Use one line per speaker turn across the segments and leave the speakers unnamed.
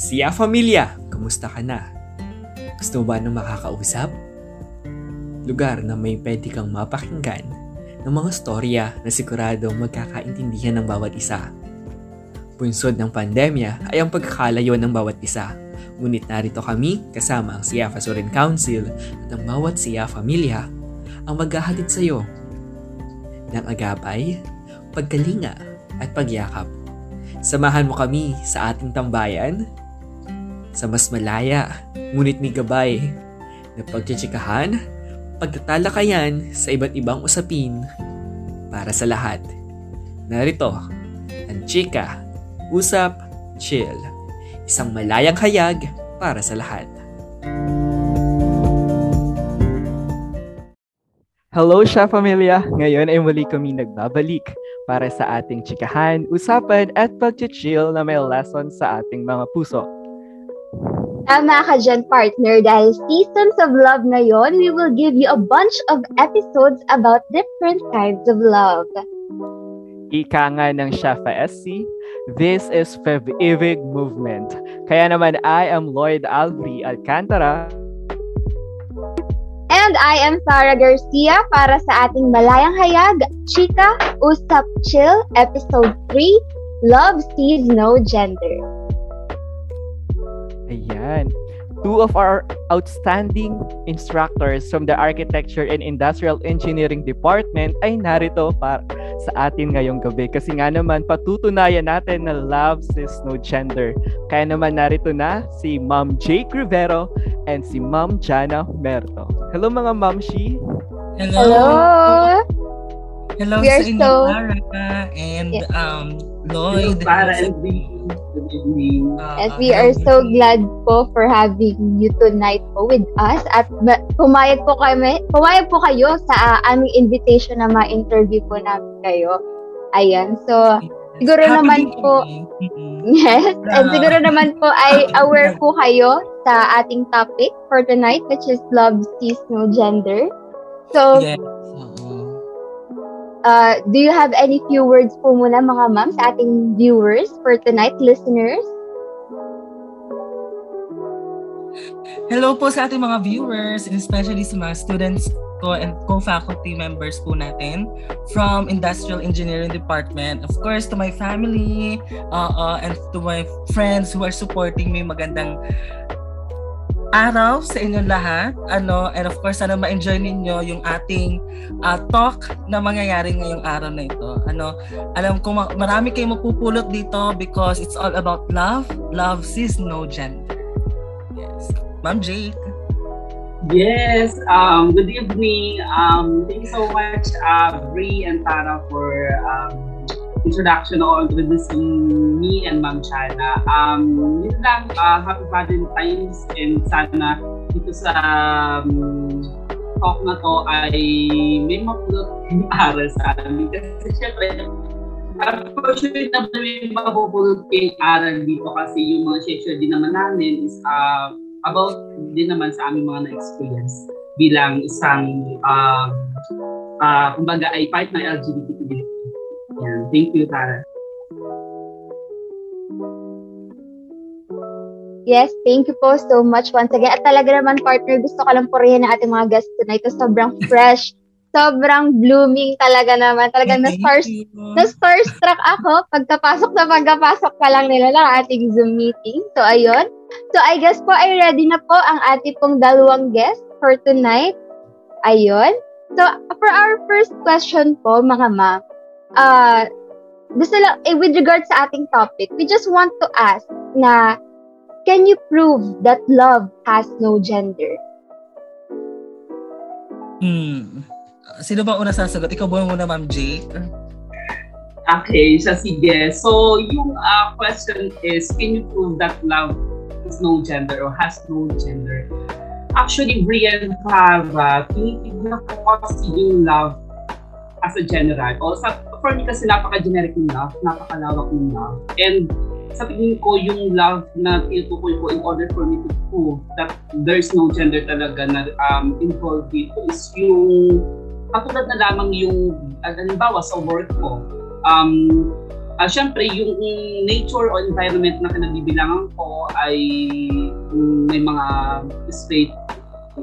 Siya Familia, kumusta ka na? Gusto mo ba ng makakausap? Lugar na may pwede kang mapakinggan ng mga storya na siguradong magkakaintindihan ng bawat isa. Punsod ng pandemya ay ang pagkakalayo ng bawat isa. Ngunit narito kami kasama ang Siafa Surin Council at ang bawat Siya Familia ang maghahatid sa iyo ng agapay, pagkalinga at pagyakap. Samahan mo kami sa ating tambayan sa mas malaya ngunit may gabay na pagtsitsikahan, pagtatalakayan sa iba't ibang usapin para sa lahat. Narito, ang chika, usap, chill. Isang malayang hayag para sa lahat.
Hello siya familia! Ngayon ay muli kami nagbabalik para sa ating chikahan, usapan at pag-chill na may lesson sa ating mga puso.
Tama ka dyan, partner, dahil Seasons of Love ngayon, we will give you a bunch of episodes about different kinds of love.
Ika nga ng Shafa SC, this is Fev-Ivig Movement. Kaya naman I am Lloyd Alvri Alcantara.
And I am Sarah Garcia para sa ating Malayang Hayag, Chika, Usap Chill, Episode 3, Love Sees No Gender.
Ayan. Two of our outstanding instructors from the Architecture and Industrial Engineering Department ay narito para sa atin ngayong gabi. Kasi nga naman, patutunayan natin na love is no gender. Kaya naman narito na si Ma'am Jake Rivero and si Ma'am Jana Merto. Hello mga Ma'am Shi.
Hello.
Hello!
Hello
We are
sa inyo,
so-
Clara and
Yeah.
um, Lloyd.
Para and.
Uh,
Yes, we are so glad po for having you tonight po with us at ma- pumayag po kami, pumayag po kayo sa uh, aming invitation na ma-interview po namin kayo. Ayan, so siguro
Happy
naman po-.
Mhm.
yes, and siguro naman po ay aware po kayo sa ating topic for tonight which is love sees no gender. So,
Yes.
Uh, do you have any few words po muna mga ma'am sa ating viewers for tonight, listeners?
Hello po sa ating mga viewers, and especially sa mga students ko and co-faculty members po natin from Industrial Engineering Department. Of course, to my family uh, uh, and to my friends who are supporting me magandang araw sa inyong lahat. Ano, and of course, sana ma-enjoy ninyo yung ating uh, talk na mangyayari ngayong araw na ito. Ano, alam ko ma- marami kayong mapupulot dito because it's all about love. Love sees no gender. Yes. Ma'am Jake.
Yes, um, good evening. Um, thank you so much, uh, Bri and Tara, for um, introduction or introducing me and Ma'am Chana. Um, yun lang, uh, happy Valentine's and sana dito sa um, talk na to ay may mapulot ng aral sa amin. Kasi syempre, I'm sure na may mapupulot kayong aral dito kasi yung mga share din naman namin is uh, about din naman sa aming mga na-experience bilang isang uh, uh, kumbaga ay part ng LGBT community. Yan. Thank you, Tara.
Yes, thank you po so much once again. At talaga naman, partner, gusto ko lang purihin ng ating mga guests tonight. Ito sobrang fresh, sobrang blooming talaga naman. Talagang
Thank
na-stars,
you.
na-starstruck ako pagkapasok na pagkapasok pa lang nila ng ating Zoom meeting. So, ayun. So, I guess po ay ready na po ang ating pong dalawang guests for tonight. Ayun. So, for our first question po, mga ma'am, uh, gusto lang, eh, with regard sa ating topic, we just want to ask na, can you prove that love has no gender?
Hmm. Sino ba una sasagot? Ikaw ba muna, Ma'am Jake?
Okay, siya sige. So, yung uh, question is, can you prove that love is no gender or has no gender? Actually, Brian Cava, tinitignan ko kasi yung love as a general. O sa, for me kasi napaka-generic yung love, napakalawak yung love. And sa tingin ko, yung love na tinutukoy ko in order for me to prove that there's no gender talaga na um, involved dito is yung katulad na lamang yung, uh, halimbawa sa work ko, um, uh, syempre, yung nature o environment na kinabibilangan ko ay may mga straight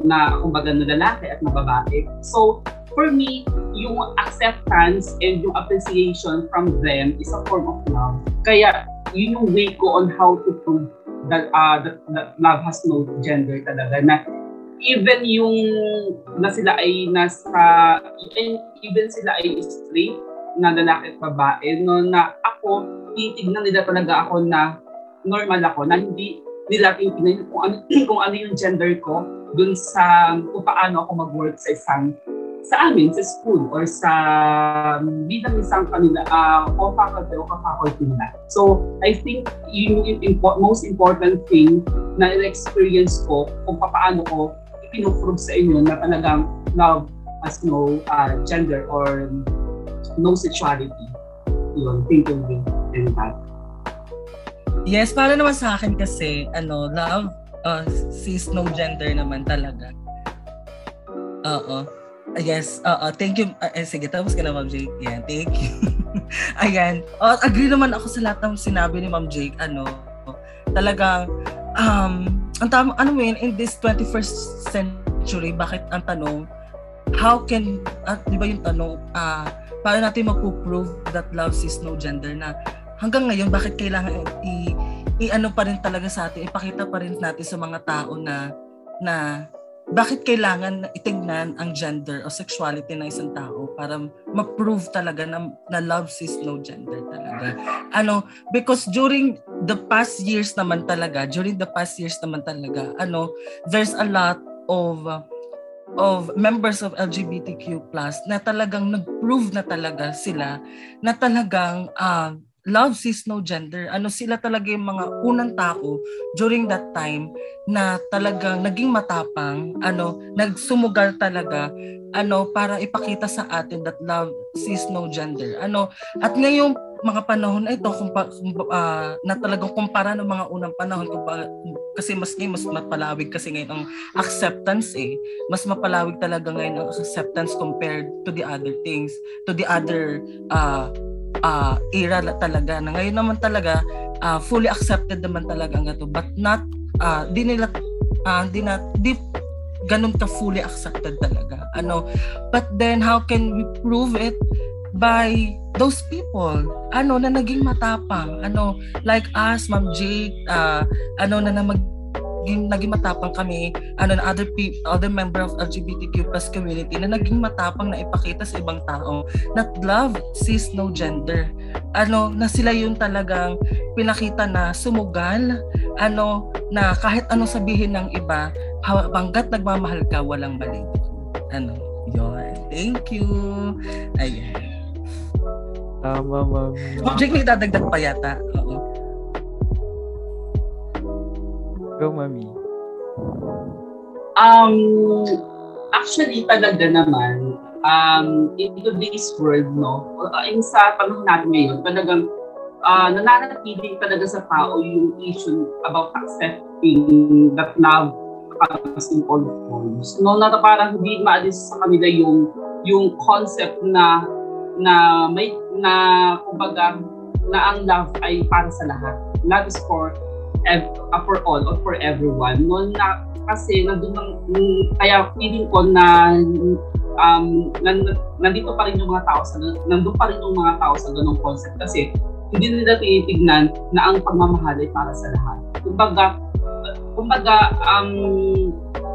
na kumbaga na lalaki at na babae. So, for me, yung acceptance and yung appreciation from them is a form of love. Kaya, yun yung way ko on how to prove that, uh, that, that love has no gender talaga. Na even yung na sila ay nasa, even sila ay straight, na lalaki at babae, no, na ako, titignan nila talaga ako na normal ako, na hindi nila titignan kung ano, kung ano yung gender ko dun sa kung paano ako mag-work sa isang sa amin, sa school, or sa bilang isang kanila, uh, o faculty o ka-faculty nila. So, I think yun yung impo- most important thing na experience ko kung paano ko ipinoprove sa inyo na talagang love has no uh, gender or no sexuality. Yun, thank you, and that.
Yes, para naman sa akin kasi, ano, love uh, sees no gender naman talaga. Oo. Uh, yes, oo. Uh, thank you. Uh, eh, sige, tapos ka na, Ma'am Jake. Yan, thank you. Ayan. Uh, agree naman ako sa lahat ng sinabi ni Ma'am Jake. Ano, talagang, um, ang tama, ano yun, in this 21st century, bakit ang tanong, how can, at uh, di ba yung tanong, ah, uh, paano natin magpo-prove that love sees no gender na hanggang ngayon bakit kailangan i, i ano pa rin talaga sa atin ipakita pa rin natin sa mga tao na na bakit kailangan itingnan ang gender o sexuality ng isang tao para ma-prove talaga na, na love sees no gender talaga. Ano, because during the past years naman talaga, during the past years naman talaga, ano, there's a lot of of members of LGBTQ na talagang nag-prove na talaga sila na talagang uh, love sees no gender. Ano sila talaga yung mga unang tao during that time na talagang naging matapang, ano, nagsumugal talaga ano para ipakita sa atin that love sees no gender. Ano, at ngayong mga panahon na ito kung, uh, na talagang kumpara ng mga unang panahon kung pa, kasi mas ngayon mas mapalawig kasi ngayon ang acceptance eh mas mapalawig talaga ngayon ang acceptance compared to the other things to the other uh, uh, era talaga na ngayon naman talaga uh, fully accepted naman talaga ang ito but not uh, di nila uh, di na di ganun ka fully accepted talaga. Ano? But then how can we prove it by those people? Ano na naging matapang. Ano? Like us ma'am Jake uh, ano na na mag naging, naging matapang kami ano na other people other member of LGBTQ plus community na naging matapang na ipakita sa ibang tao na love sees no gender ano na sila yung talagang pinakita na sumugal ano na kahit anong sabihin ng iba hanggat nagmamahal ka walang mali ano yon thank you ayan
Tama, ma'am.
Object may dadagdag pa yata. Oo.
Go, mami.
Um, actually, talaga naman, um, in today's world, no, uh, in sa panahon natin ngayon, talagang uh, nananatili talaga sa tao yung issue about accepting that love comes in all forms. No, na parang hindi maalis sa kanila yung yung concept na na may na kumbaga na ang love ay para sa lahat. Love is for ev- uh, for all or for everyone. No na kasi nandun ng kaya feeling ko na um nandito pa rin yung mga tao sa nandun pa rin yung mga tao sa ganung concept kasi hindi nila tinitignan na ang pagmamahal ay para sa lahat. Kumbaga kumbaga um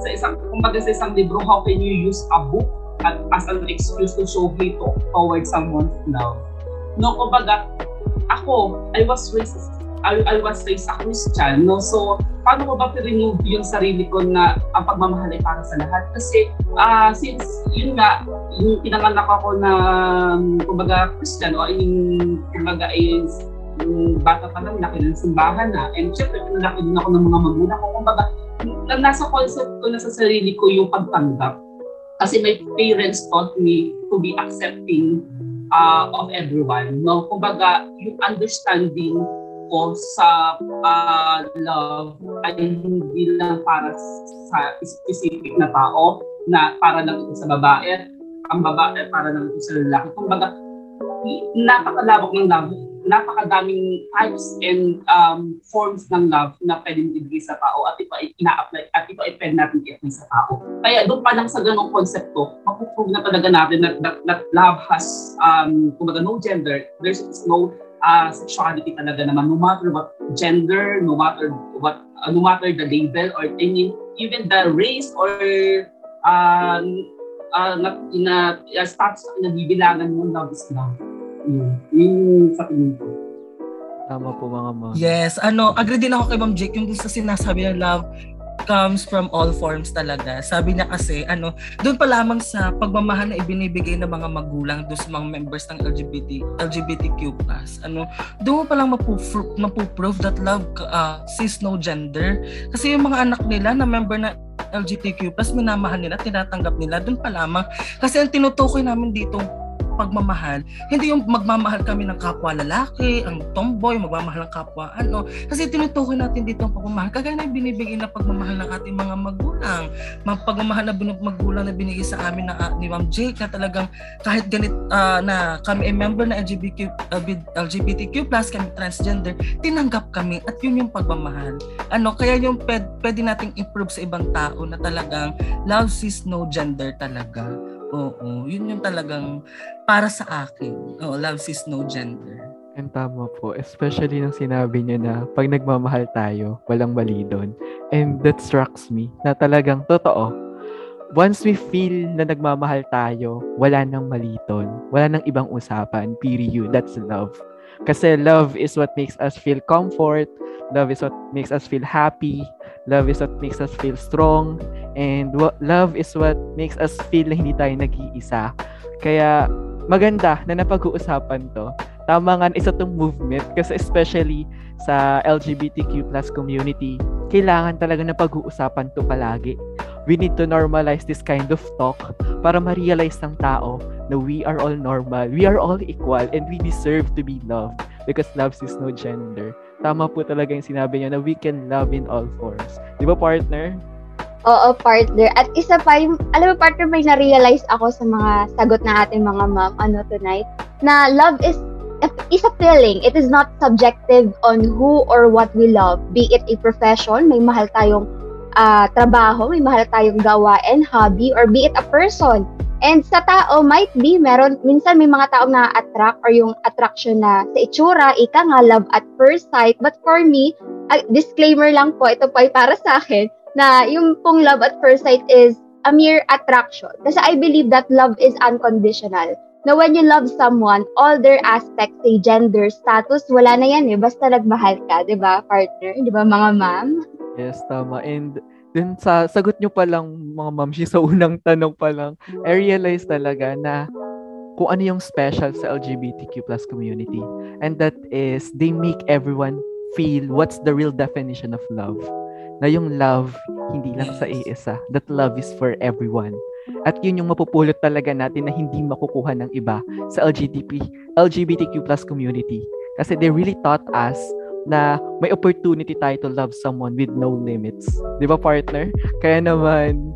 sa isang kumbaga sa isang libro how can you use a book as an excuse to show hate towards someone's love. No, kumbaga, ako, I was raised I, I was raised a Christian, no? So, paano ko ba remove yung sarili ko na ang pagmamahal ay para sa lahat? Kasi, uh, since, yun nga, yung pinanganak ako na, kumbaga, Christian, o yung, kumbaga, is, yung bata pa lang, laki ng simbahan na. And syempre, pinalaki din ako ng mga magulang ko. Kumbaga, nasa concept ko na sa sarili ko yung pagtanggap kasi my parents taught me to be accepting uh, of everyone. No? Kumbaga, yung understanding ko sa uh, love ay hindi lang para sa specific na tao na para lang ito sa babae ang babae para lang ito sa lalaki. Kumbaga, napakalawak ng love napakadaming types and um, forms ng love na pwedeng ibigay sa tao at ito ay ina-apply at ito ay pwede natin i-apply sa tao. Kaya doon pa lang sa ganong konsepto, mapuprove na talaga natin that, that, that love has um, kumbaga no gender, there's no uh, sexuality talaga naman no matter what gender, no matter what uh, no matter the label or any, even the race or uh, uh, na, na, uh, status na bibilangan mo love is love. Mm. Yun sa tingin ko.
Tama po mga ma'am.
Yes, ano, agree din ako kay Ma'am Jake yung sa sinasabi na love comes from all forms talaga. Sabi niya kasi, ano, doon pa lamang sa pagmamahal na ibinibigay ng mga magulang doon sa mga members ng LGBT, LGBTQ+. Ano, doon pa lang mapu-prove, mapu-prove that love uh, sees no gender. Kasi yung mga anak nila na member na LGBTQ+, minamahal nila, tinatanggap nila, doon pa lamang. Kasi ang tinutukoy namin dito, pagmamahal, hindi yung magmamahal kami ng kapwa lalaki, ang tomboy, magmamahal ng kapwa ano. Kasi tinutukoy natin dito ang pagmamahal. Kagaya na binibigay na pagmamahal ng ating mga magulang. Mga pagmamahal na bin- magulang na binigay sa amin na, uh, ni Ma'am Jake na talagang kahit ganit uh, na kami ay member na LGBTQ, uh, LGBTQ+, kami transgender, tinanggap kami at yun yung pagmamahal. Ano, kaya yung pwede, pwede nating improve sa ibang tao na talagang love sees no gender talaga. Oo, yun yung talagang para sa akin. Oh, love sees no gender.
And tama po, especially nang sinabi niya na pag nagmamahal tayo, walang mali doon. And that strikes me na talagang totoo. Once we feel na nagmamahal tayo, wala nang mali doon. Wala nang ibang usapan. Period. That's love. Kasi love is what makes us feel comfort. Love is what makes us feel happy. Love is what makes us feel strong. And what, love is what makes us feel na hindi tayo nag-iisa. Kaya maganda na napag-uusapan to. Tama nga, isa tong movement kasi especially sa LGBTQ plus community, kailangan talaga na pag-uusapan to palagi. We need to normalize this kind of talk para ma-realize ng tao na we are all normal, we are all equal, and we deserve to be loved because love is no gender. Tama po talaga yung sinabi niya na we can love in all forms. Di ba, partner?
Oo, partner. At isa pa, yung, alam mo, partner, may na-realize ako sa mga sagot na ating mga ma'am ano tonight, na love is is a feeling. It is not subjective on who or what we love. Be it a profession, may mahal tayong uh, trabaho, may mahal tayong gawain, hobby, or be it a person. And sa tao, might be, meron, minsan may mga taong na-attract or yung attraction na sa itsura, ika nga, love at first sight. But for me, uh, disclaimer lang po, ito po ay para sa akin, na yung pong love at first sight is a mere attraction. Kasi I believe that love is unconditional. Na when you love someone, all their aspects, say gender, status, wala na yan eh. Basta nagmahal ka, di ba, partner? Di ba, mga ma'am?
Yes, tama. And dun sa sagot nyo pa lang, mga ma'am, sa unang tanong pa lang, I realized talaga na kung ano yung special sa LGBTQ plus community. And that is, they make everyone feel what's the real definition of love na yung love hindi lang sa iisa. That love is for everyone. At yun yung mapupulot talaga natin na hindi makukuha ng iba sa LGBT, LGBTQ plus community. Kasi they really taught us na may opportunity tayo to love someone with no limits. Di ba, partner? Kaya naman,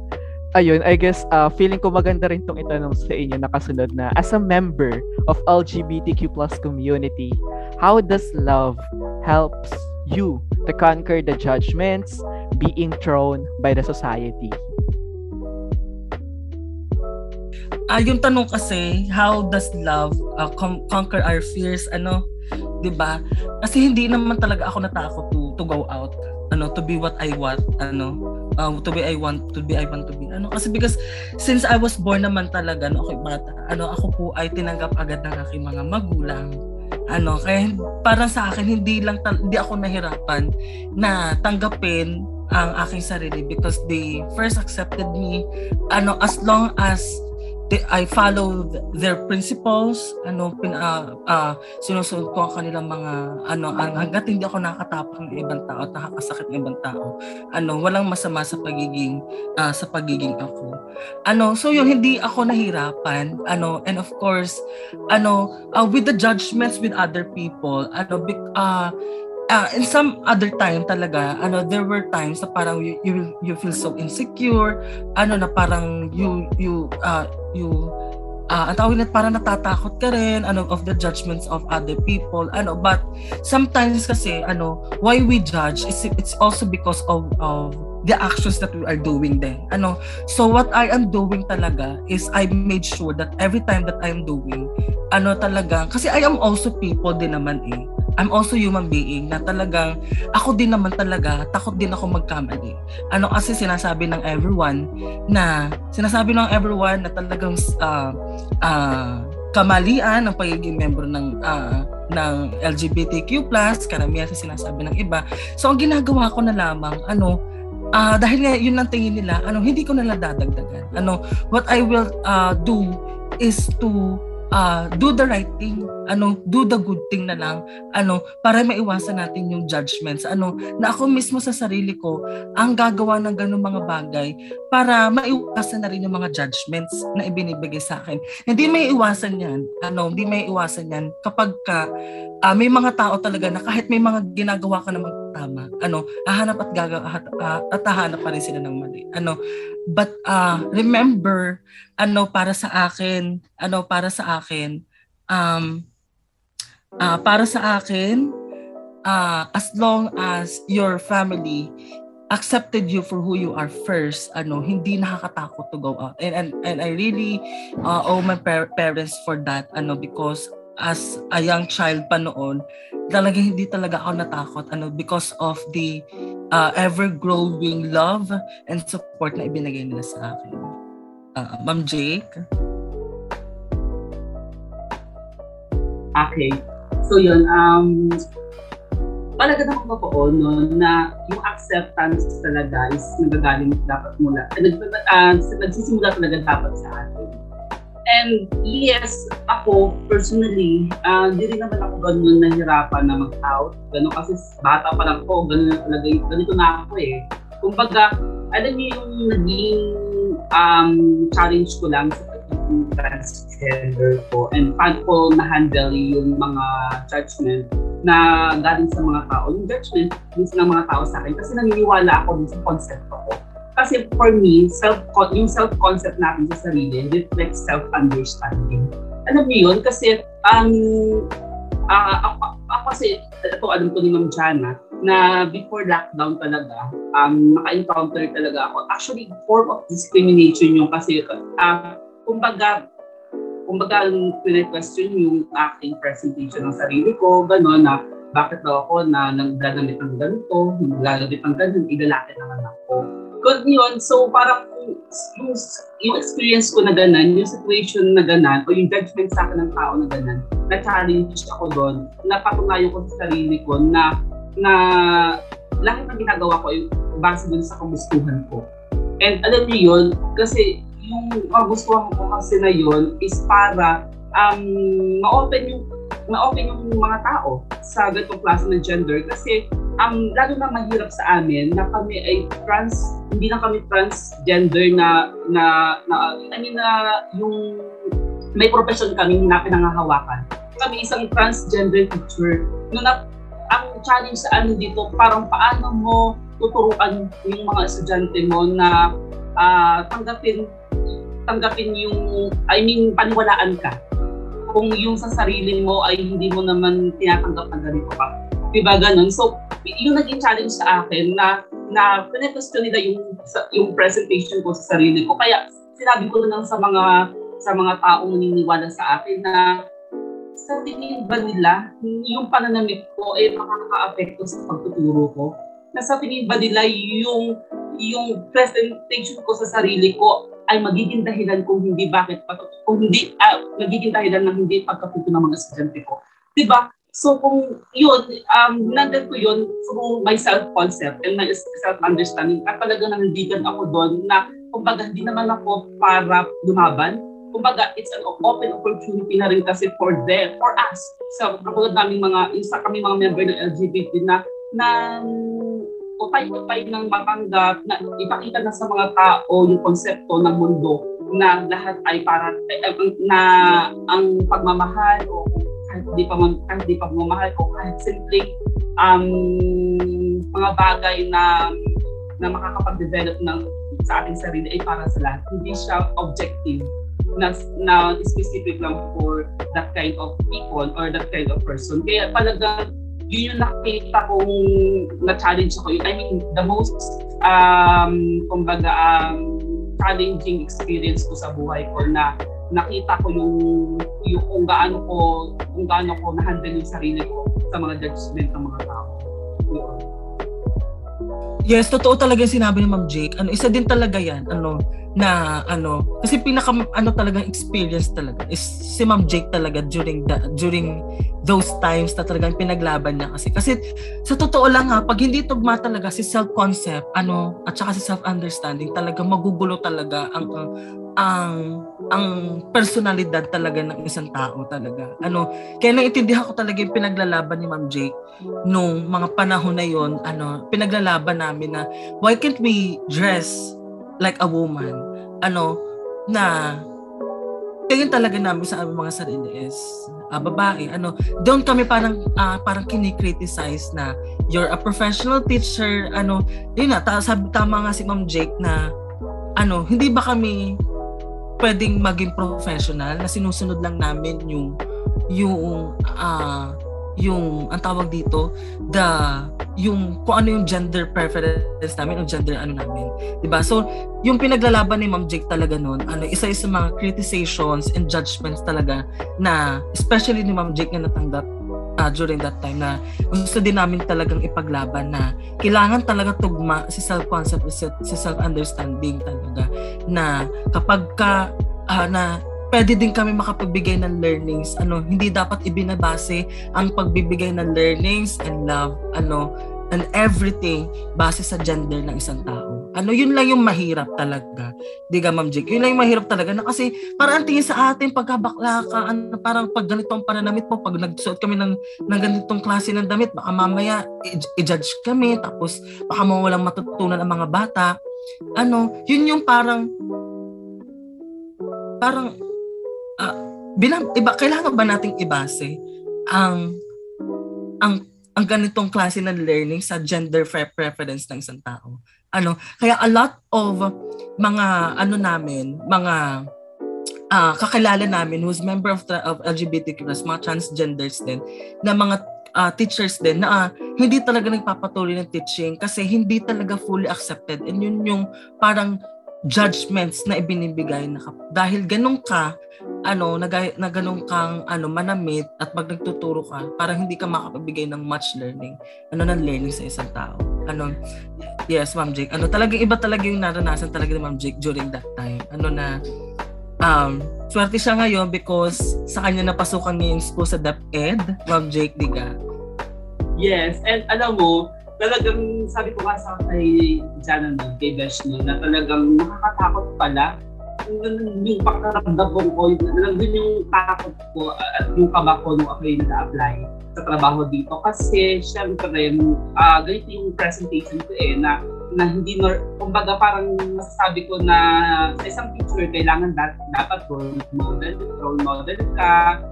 ayun, I guess, uh, feeling ko maganda rin tong itanong sa inyo nakasunod na, as a member of LGBTQ plus community, how does love helps you to conquer the judgments being thrown by the society?
Ah, yung tanong kasi, how does love uh, com- conquer our fears? Ano, 'di ba? Kasi hindi naman talaga ako natakot to to go out. Ano, to be what I want, ano, uh, to be I want, to be I want to be. Ano, kasi because since I was born naman talaga, no, okay, bata, ano, ako po ay tinanggap agad ng aking mga magulang ano kaya para sa akin hindi lang hindi ako nahirapan na tanggapin ang aking sarili because they first accepted me ano as long as they, I follow their principles ano pin uh, uh, sinusunod ko ang kanilang mga ano hangga't hindi ako nakakatapak ng ibang tao nakakasakit ng ibang tao ano walang masama sa pagiging uh, sa pagiging ako. Ano so yun hindi ako nahirapan ano and of course ano uh, with the judgments with other people ano uh, uh, in some other time talaga, ano, there were times na parang you, you, you feel so insecure, ano na parang you, you, uh, you, uh, ang tawag parang natatakot ka rin ano of the judgments of other people ano but sometimes kasi ano why we judge is it's also because of of the actions that we are doing then ano. So what I am doing talaga is I made sure that every time that I am doing ano talaga kasi I am also people din naman eh I'm also human being na talagang ako din naman talaga, takot din ako magkamali. Ano kasi sinasabi ng everyone na sinasabi ng everyone na talagang uh, uh, kamalian ng pagiging member ng uh, ng LGBTQ+, karamihan sa sinasabi ng iba. So ang ginagawa ko na lamang ano uh, dahil nga yun ang tingin nila, ano hindi ko na dadagdagan. Ano what I will uh, do is to uh, do the right thing, ano, do the good thing na lang, ano, para maiwasan natin yung judgments, ano, na ako mismo sa sarili ko ang gagawa ng ganung mga bagay para maiwasan na rin yung mga judgments na ibinibigay sa akin. Hindi may iwasan yan, ano, hindi may iwasan yan kapag ka, uh, may mga tao talaga na kahit may mga ginagawa ka namang tama, ano, hahanap at gagawa at, uh, at hahanap pa rin sila ng mali. Ano, but uh, remember ano para sa akin, ano para sa akin, um, uh, para sa akin, uh, as long as your family accepted you for who you are first, ano, hindi nakakatakot to go out. And and, and I really uh, owe my par- parents for that, ano, because as a young child pa noon, talaga hindi talaga ako natakot, ano, because of the uh, ever-growing love and support na ibinigay nila sa akin uh, Ma'am Jake?
Okay. So yun, um, talaga naman totoo no, na yung acceptance talaga is nagagaling dapat mula, uh, nagsisimula talaga dapat sa atin. And yes, ako personally, uh, hindi rin naman ako ganun nahirapan na mag-out. Ganun kasi bata pa lang ako, ganun na talaga, ganito na ako eh. Kumbaga, alam niyo yung naging um, challenge ko lang sa pagiging transgender ko and paano ko na-handle yung mga judgment na galing sa mga tao. Yung judgment minsan ng mga tao sa akin kasi naniniwala ako sa concept ko. Kasi for me, self yung self-concept natin sa sarili reflects self-understanding. Alam niyo yun? Kasi ang um, uh, ako, ako kasi, ito alam ko ni Ma'am Jana, na before lockdown talaga, um, naka-encounter talaga ako. Actually, form of discrimination yung kasi, uh, kumbaga, kumbaga, question yung acting presentation ng sarili ko, gano'n, na bakit daw ako na nagdadamit ng ganito, nagdadamit ng ganito, ilalaki naman ako. Good yun. So, parang yung, yung experience ko na ganan, yung situation na ganan, o yung judgment sa akin ng tao na ganan, na-challenge ako doon, napatunayan ko sa sarili ko na na lahat ng ginagawa ko ay base dun sa kagustuhan ko. And alam niyo yun, kasi yung kagustuhan ko kasi na yun is para um, ma-open yung ma-open yung mga tao sa ganitong klase ng gender kasi ang lalo na mahirap sa amin na kami ay trans hindi na kami transgender na na na I mean na yung may profession kami na pinangahawakan. Kami isang transgender teacher. No, na, ang challenge sa ano dito, parang paano mo tuturuan yung mga estudyante mo na uh, tanggapin tanggapin yung, I mean, paniwalaan ka. Kung yung sa sarili mo ay hindi mo naman tinatanggap na ganito ka. Diba ganun? So, yung naging challenge sa akin na na pinag-question nila yung, yung presentation ko sa sarili ko. Kaya sinabi ko lang sa mga sa mga taong naniniwala sa akin na sa tingin ba nila, yung pananamit ko ay makaka-apekto sa pagtuturo ko? Na sa tingin ba nila yung, yung presentation ko sa sarili ko ay magiging dahilan kung hindi bakit kung hindi uh, magiging dahilan ng hindi pagkatuto ng mga estudyante ko. 'Di ba? So kung yun, um, nandun ko yun through my self-concept and my self-understanding at talaga nandigan ako doon na kumbaga hindi naman ako para lumaban, kumbaga, it's an open opportunity na rin kasi for them, for us. So, katulad namin mga, isa kami mga member ng LGBT na, na upay-upay ng matanggap, na ipakita na sa mga tao yung konsepto ng mundo na lahat ay para, na ang pagmamahal o kahit di pa, kahit di pa pagmamahal o kahit simple um, mga bagay na na makakapag-develop ng sa ating sarili ay para sa lahat. Hindi siya objective na, na specific lang for that kind of people or that kind of person. Kaya talagang yun yung nakita kong na-challenge ako. I mean, the most, um, kumbaga, um, challenging experience ko sa buhay ko na nakita ko yung, yung kung gaano ko, kung gaano ko na-handle yung sarili ko sa mga judgment ng mga tao. Yun.
Yes, totoo talaga yung sinabi ni Ma'am Jake. Ano, isa din talaga 'yan, ano, na ano, kasi pinaka ano talaga experience talaga is si Ma'am Jake talaga during the, during those times na talagang pinaglaban niya kasi kasi sa totoo lang ha, pag hindi tugma talaga si self-concept, ano, at saka si self-understanding, talaga magugulo talaga ang ang ang personalidad talaga ng isang tao talaga. Ano, kaya naintindihan ko talaga yung pinaglalaban ni Ma'am Jake nung mga panahon na yon, ano, pinaglalaban namin na why can't we dress like a woman? Ano, na tingin talaga namin sa aming mga sarili is uh, babae. Ano, doon kami parang uh, parang kini-criticize na you're a professional teacher. Ano, yun na, sabi, tama nga si Ma'am Jake na ano, hindi ba kami pwedeng maging professional na sinusunod lang namin yung yung uh, yung ang tawag dito the yung kung ano yung gender preference namin o gender ano namin 'di ba? So yung pinaglalaban ni Ma'am Jake talaga noon ano isa isa mga criticisms and judgments talaga na especially ni Ma'am Jake na natanggap uh, during that time na gusto din namin talagang ipaglaban na kailangan talaga tugma si self-concept si self-understanding talaga na kapag ka uh, na pwede din kami makapagbigay ng learnings ano hindi dapat ibinabase ang pagbibigay ng learnings and love ano and everything base sa gender ng isang tao. Ano, yun lang yung mahirap talaga. Di ka, Ma'am Jake? Yun lang yung mahirap talaga na kasi parang tingin sa atin pagkabakla ka, ano, parang pag ganito ang pananamit mo, pag nagsuot kami ng, ng ganitong klase ng damit, baka mamaya i-judge kami, tapos baka mawalang matutunan ang mga bata. Ano, yun yung parang parang uh, binab, iba, kailangan ba nating ibase ang ang ang ganitong klase ng learning sa gender preference ng isang tao. Ano, kaya a lot of mga ano namin, mga uh, kakilala namin who's member of the of LGBTQ+, mga transgenders din, na mga uh, teachers din na uh, hindi talaga nagpapatuloy ng teaching kasi hindi talaga fully accepted. And yun yung parang judgments na ibinibigay na dahil ganun ka ano na, na kang ano manamit at pag nagtuturo ka parang hindi ka makapagbigay ng much learning. Ano ng learning sa isang tao? Ano yes ma'am Jake. Ano talagang iba talaga yung naranasan talaga ni ma'am Jake during that time. Ano na um swerte siya ngayon because sa kanya napasukan niya yung school sa DepEd. Ma'am Jake diga
yes and alam mo talagang sabi ko nga sa kay Jana no, kay Besh no, na talagang nakakatakot pala yung pakaramdam ko, nandun yung takot ko at yung kaba ko nung ako yung nag-apply sa trabaho dito. Kasi syempre, uh, ganito yung presentation ko eh, na, na hindi, nor, kumbaga parang masasabi ko na sa isang teacher, kailangan dat, dapat role model, role model ka,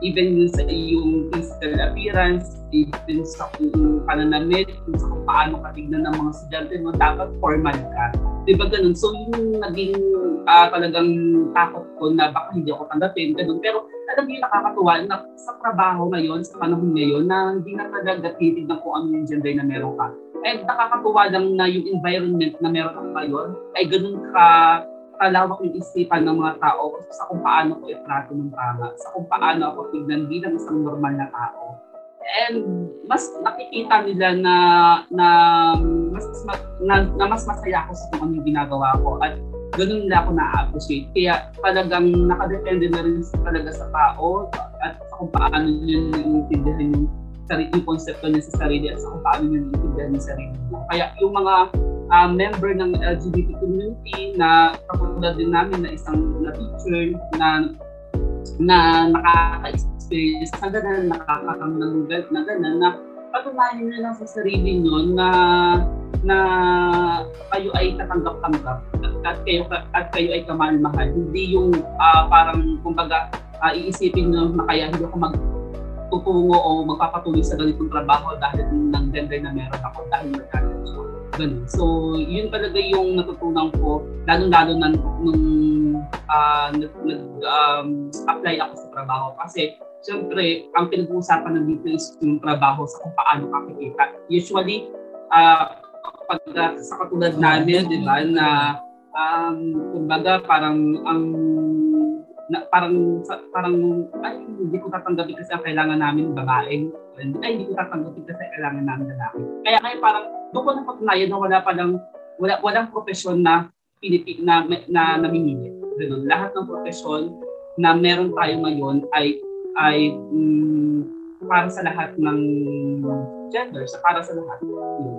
even sa iyong physical appearance, even sa kung pananamit, kung sa kung paano ka tignan ng mga estudyante mo, dapat formal ka. Di ba ganun? So yung naging uh, talagang takot ko na baka hindi ako tanggapin, ganun. Pero alam yung nakakatuwa na sa trabaho ngayon, sa panahon ngayon, na hindi na talaga titignan kung ano yung gender na meron ka. And nakakatuwa lang na yung environment na meron ka ngayon ay ganun ka kalawak yung isipan ng mga tao sa kung paano ko itrato ng tama, sa kung paano ako tignan bilang isang normal na tao. And mas nakikita nila na na mas na, na mas masaya ako sa kung ano ginagawa ko at ganun nila ako na-appreciate. Kaya talagang nakadepende na rin talaga sa tao at sa kung paano yun naiintindihan yung yung konsepto niya sa sarili at sa kung paano niya naiintindihan yung sarili niya. Kaya yung mga uh, member ng LGBT community na katulad din namin na isang na teacher na na nakaka-experience na gano'n, nakakakamnang na gano'n, na patunayan nyo lang sa sarili nyo na na kayo ay katanggap-tanggap at, at kayo at kayo ay kamahal-mahal. Hindi yung uh, parang kumbaga uh, iisipin nyo na kaya hindi ako mag tutungo o magpapatuloy sa ganitong trabaho dahil ng gender na meron ako dahil magkakaroon Ganun. So, yun talaga yung natutunan ko, lalo-lalo na nung uh, nag, nag um, apply ako sa trabaho kasi Siyempre, ang pinag-uusapan ng dito is yung trabaho sa kung paano kakikita. Usually, uh, pag sa katulad namin, di ba, na um, kumbaga parang ang na, parang parang ay hindi ko tatanggapin kasi ang kailangan namin babae ay hindi ko tatanggapin kasi kailangan namin lalaki kaya kaya parang doon ko napatunayan na wala pa lang wala walang profesyon na pinipi na na namimili ganun lahat ng profesyon na meron tayo ngayon ay ay mm, para sa lahat ng gender, sa para sa lahat. Yun.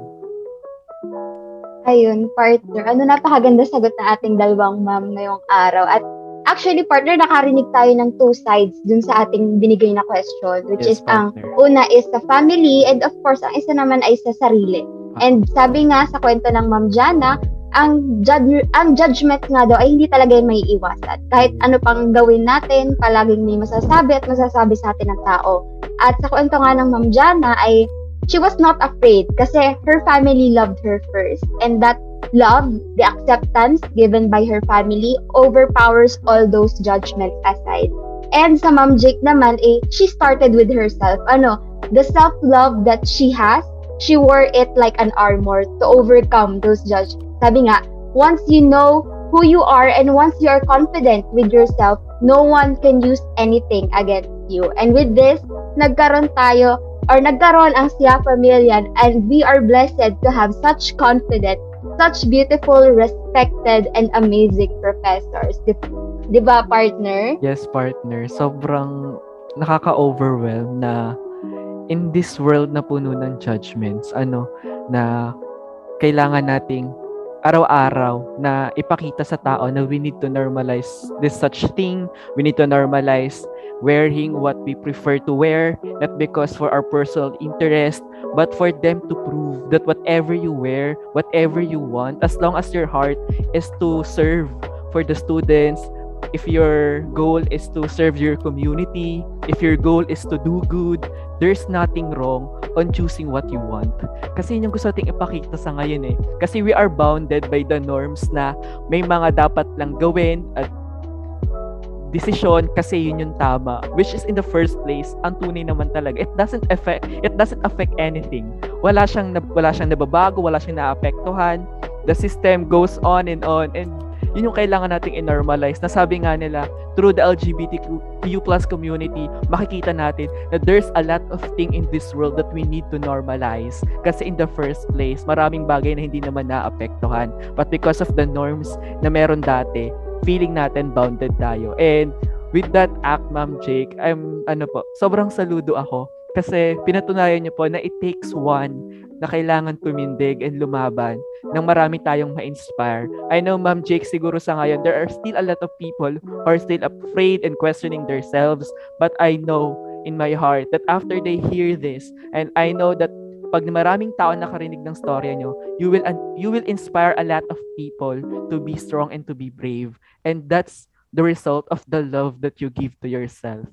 Ayun, partner. Ano napakaganda sagot na ating dalawang ma'am ngayong araw. At actually, partner, nakarinig tayo ng two sides dun sa ating binigay na question, which
Yes,
is ang
partner.
una is sa family and of course, ang isa naman ay sa sarili.
Ah.
And sabi nga sa kwento ng Ma'am Jana, ang judge, ang judgment nga daw ay hindi talaga yung may iwasan. Kahit ano pang gawin natin, palaging may masasabi at masasabi sa atin ng tao. At sa kwento nga ng Ma'am Jana ay she was not afraid kasi her family loved her first. And that love, the acceptance given by her family overpowers all those judgments aside. And sa Ma'am Jake naman, eh, she started with herself. Ano, the self-love that she has, she wore it like an armor to overcome those judgments. Sabi nga, once you know who you are and once you are confident with yourself, no one can use anything against you. And with this, nagkaroon tayo or nagkaroon ang Siya Familian and we are blessed to have such confident, such beautiful, respected, and amazing professors. Di, di ba, partner?
Yes, partner. Sobrang nakaka-overwhelm na in this world na puno ng judgments, ano, na kailangan nating araw-araw na ipakita sa tao na we need to normalize this such thing. We need to normalize wearing what we prefer to wear, not because for our personal interest, but for them to prove that whatever you wear, whatever you want, as long as your heart is to serve for the students, if your goal is to serve your community, if your goal is to do good, there's nothing wrong on choosing what you want. Kasi yun yung gusto nating ipakita sa ngayon eh. Kasi we are bounded by the norms na may mga dapat lang gawin at desisyon kasi yun yung tama which is in the first place ang tunay naman talaga it doesn't affect it doesn't affect anything wala siyang wala siyang nababago wala siyang naapektuhan the system goes on and on and yun yung kailangan nating i-normalize. Na sabi nga nila through the LGBTQ plus community makikita natin na there's a lot of thing in this world that we need to normalize. Kasi in the first place maraming bagay na hindi naman naapektuhan. But because of the norms na meron dati feeling natin bounded tayo. And with that act, Ma'am Jake, I'm, ano po, sobrang saludo ako. Kasi pinatunayan niyo po na it takes one na kailangan tumindig and lumaban nang marami tayong ma-inspire. I know, Ma'am Jake, siguro sa ngayon, there are still a lot of people who are still afraid and questioning themselves. But I know in my heart that after they hear this, and I know that pag maraming tao nakarinig ng storya nyo, you will you will inspire a lot of people to be strong and to be brave. And that's the result of the love that you give to yourself.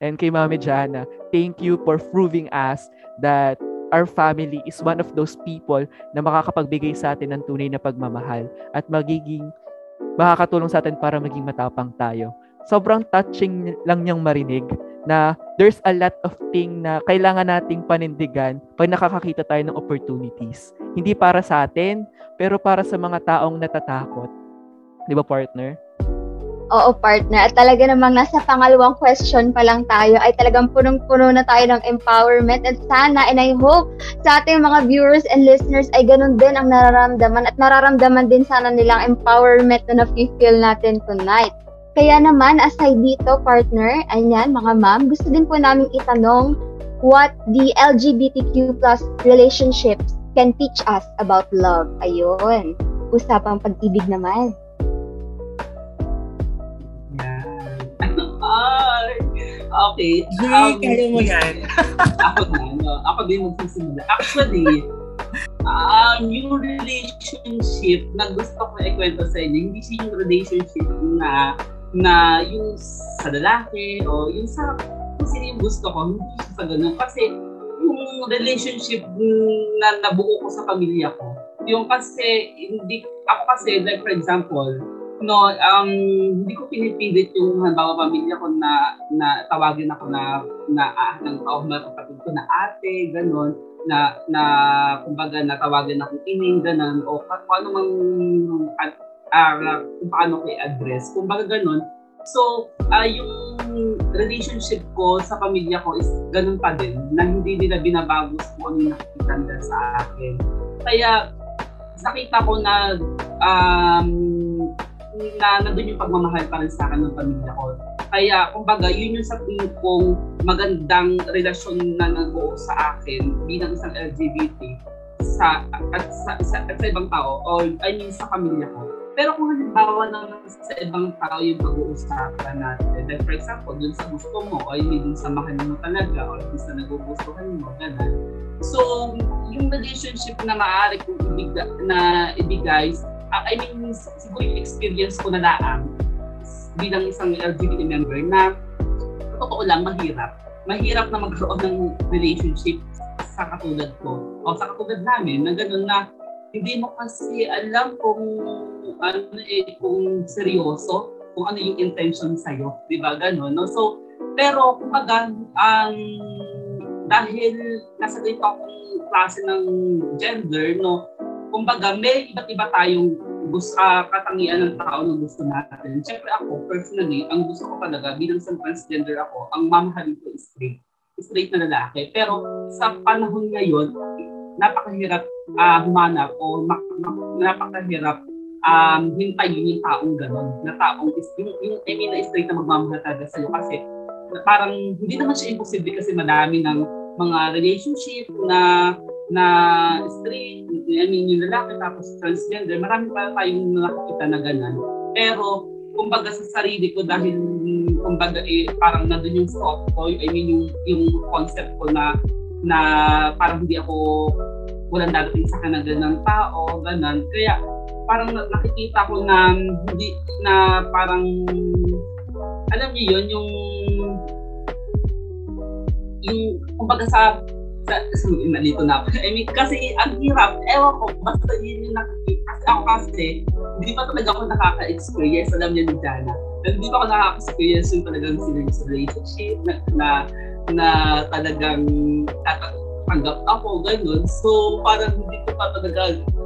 And kay Mami Jana, thank you for proving us that our family is one of those people na makakapagbigay sa atin ng tunay na pagmamahal at magiging makakatulong sa atin para maging matapang tayo. Sobrang touching lang niyang marinig na there's a lot of thing na kailangan nating panindigan pag nakakakita tayo ng opportunities. Hindi para sa atin, pero para sa mga taong natatakot. Di ba, partner?
Oo, partner. At talaga namang nasa pangalawang question pa lang tayo ay talagang punong-puno na tayo ng empowerment. At sana, and I hope sa ating mga viewers and listeners ay ganun din ang nararamdaman at nararamdaman din sana nilang empowerment na na-feel natin tonight. Kaya naman, aside dito, partner, ayan, mga ma'am, gusto din po namin itanong what the LGBTQ plus relationships can teach us about love. Ayun. Usapang pag-ibig naman.
Okay.
Jay, kaya mo yan.
ako na, no? Ako din magsisimula. Actually, um, yung relationship na gusto ko ikwento sa inyo, hindi siya yung relationship na na yung sa lalaki o yung sa kung sino yung gusto ko, hindi siya sa ganun. Kasi yung relationship na nabuo ko sa pamilya ko, yung kasi, hindi, ako kasi, like for example, no, um, hindi ko pinipilit yung halimbawa pamilya ko na na tawagin ako na na ah, ng tao mga kapatid ko na ate, ganun, na na kumbaga na tawagin ako ining ganun o kung ano mang uh, uh, kung paano ko i-address. Kumbaga ganun. So, uh, yung relationship ko sa pamilya ko is ganun pa din na hindi nila binabago kung ano yung nakikita nila sa akin. Kaya nakita ko na um, na nandun yung pagmamahal pa rin sa akin ng pamilya ko. Kaya, kumbaga, yun yung sa tingin kong magandang relasyon na nag sa akin bilang isang LGBT sa at sa, sa, at sa ibang tao o I mean sa pamilya ko. Pero kung halimbawa naman sa ibang tao yung pag-uusapan natin, like for example, dun sa gusto mo, o yun dun sa mahal mo talaga, o dun sa nagugustuhan mo, gano'n. So, yung relationship na maaari kong ibigay, na ibigay uh, I mean, siguro yung experience ko na laang bilang isang LGBT member na totoo lang, mahirap. Mahirap na magkaroon ng relationship sa katulad ko o sa katulad namin na gano'n na hindi mo kasi alam kung ano eh, kung seryoso, kung ano yung intention sa'yo. Di ba? Ganon, no? So, pero kumbaga, ang um, dahil nasa dito akong klase ng gender, no, kumbaga, may iba't iba tayong gusto, uh, katangian ng tao na gusto natin. Siyempre ako, personally, ang gusto ko talaga, bilang isang transgender ako, ang mamahalin ko is straight. Straight na lalaki. Pero sa panahon ngayon, napakahirap uh, humanap o mak- mak- napakahirap um, hintayin yung taong gano'n. Na taong, is, yung, yung I mean, na straight na magmamahal talaga sa'yo. Kasi parang hindi naman siya imposible kasi madami ng mga relationship na na straight, I mean, yung lalaki tapos transgender, marami pa tayong nakikita na ganun. Pero, kumbaga sa sarili ko dahil kumbaga eh, parang nandun yung soft ko, I mean yung, yung concept ko na na parang hindi ako walang dadating sa akin na tao, ganun. Kaya parang nakikita ko na hindi na parang alam niyo yun yung yung kumbaga sa, nalito na ako. I mean, kasi ang hirap, ewan ko, basta yun yung nakikita. Kasi ako kasi, hindi pa talaga ako nakaka-experience, alam niya ni Jana. Hindi pa ako nakaka-experience yung talagang serious relationship na, na, na talagang tatanggap ako, ganun. So, parang hindi ko pa talaga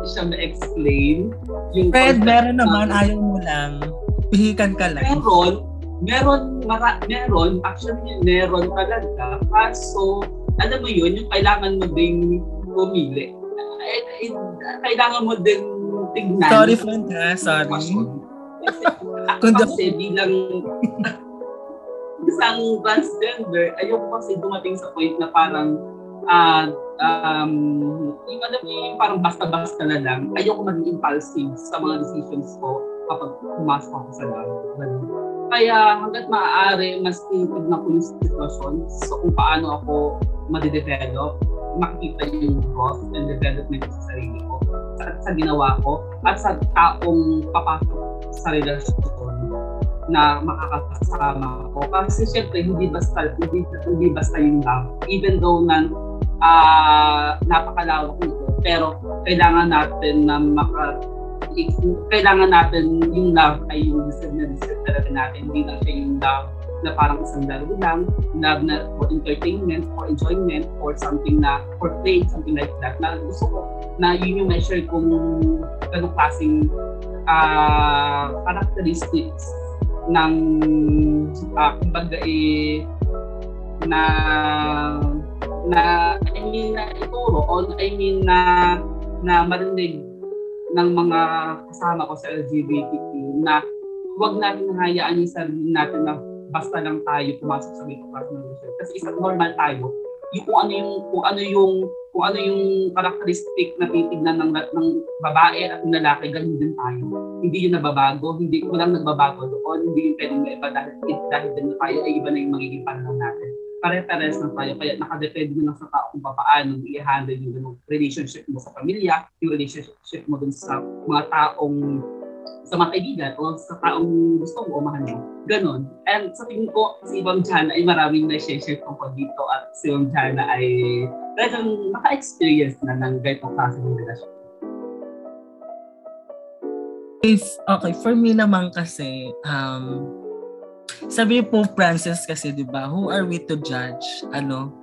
siya ma-explain.
Yung Fred, meron naman, ayaw mo lang. Pihikan ka lang.
Meron, meron, mara, meron, actually meron talaga. Kaso, alam mo yun, yung kailangan mo ding pumili. Eh, eh, kailangan mo ding tignan.
Sorry, friend ha, sorry. Kasi,
kasi bilang isang transgender, ayoko kasi dumating sa point na parang uh, um, yung alam mo yung parang basta-basta na lang, ayoko maging impulsive sa mga decisions ko kapag pumasok ako sa laro. Kaya hanggat maaari, mas tinitignan ko yung sitwasyon so kung paano ako madidevelop, makikita yung growth and development sa sarili ko, sa, sa ginawa ko, at sa taong papasok sa relasyon na makakasama ko. Kasi syempre, hindi basta, hindi, hindi basta yung love. Even though na uh, napakalawak nito, pero kailangan natin na maka kailangan natin yung love ay yung deserve na deserve talaga natin. Hindi lang siya yung love na parang isang laro lang, love na for entertainment, for enjoyment, or something na, for play, something like that. Na gusto ko na yun yung measure kung ganong klaseng uh, characteristics ng uh, kumbaga eh, na na I mean na ituro o I mean na na marinig ng mga kasama ko sa LGBTQ na huwag natin hayaan yung sarili natin na basta lang tayo pumasok sa middle class revolution. Kasi isang normal tayo. Yung kung ano yung kung ano yung kung ano yung characteristic na titignan ng ng babae at ng lalaki, ganun din tayo. Hindi yun nababago, hindi walang nagbabago doon, hindi yung pwedeng iba dahil, dahil din na tayo ay iba na yung magiging panahon natin. Pare-pares lang tayo, kaya nakadepende na sa tao kung paano i-handle yung ganung relationship mo sa pamilya, yung relationship mo dun sa mga taong sa mga kaibigan o sa taong gusto mo o mahal mo. Ganon. And sa tingin ko, si Ma'am Jana ay maraming na-share tungkol dito at si Ma'am Jana ay talagang naka-experience na ng ganitong klase ng relasyon.
if, okay, for me naman kasi, um, sabi po Francis kasi, di ba, who are we to judge? Ano,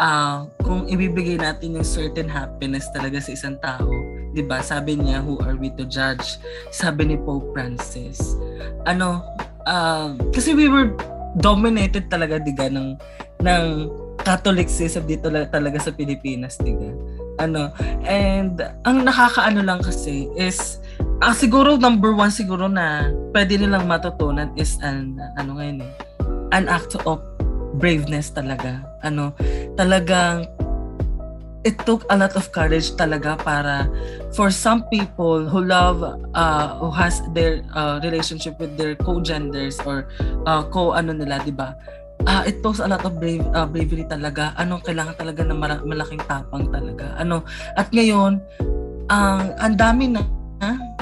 uh, kung ibibigay natin yung certain happiness talaga sa isang tao, 'di ba? Sabi niya, who are we to judge? Sabi ni Pope Francis. Ano, uh, kasi we were dominated talaga diga ng ng Catholicism dito talaga sa Pilipinas, diga. Ano, and ang nakakaano lang kasi is ah, siguro number one siguro na pwede nilang matutunan is an ano ngayon eh, an act of braveness talaga. Ano, talagang it took a lot of courage talaga para for some people who love uh, who has their uh, relationship with their co-genders or uh, co ano nila 'di ba? Uh, it takes a lot of brave, uh, bravery talaga. Ano kailangan talaga ng malaking tapang talaga. Ano at ngayon ang uh, ang dami na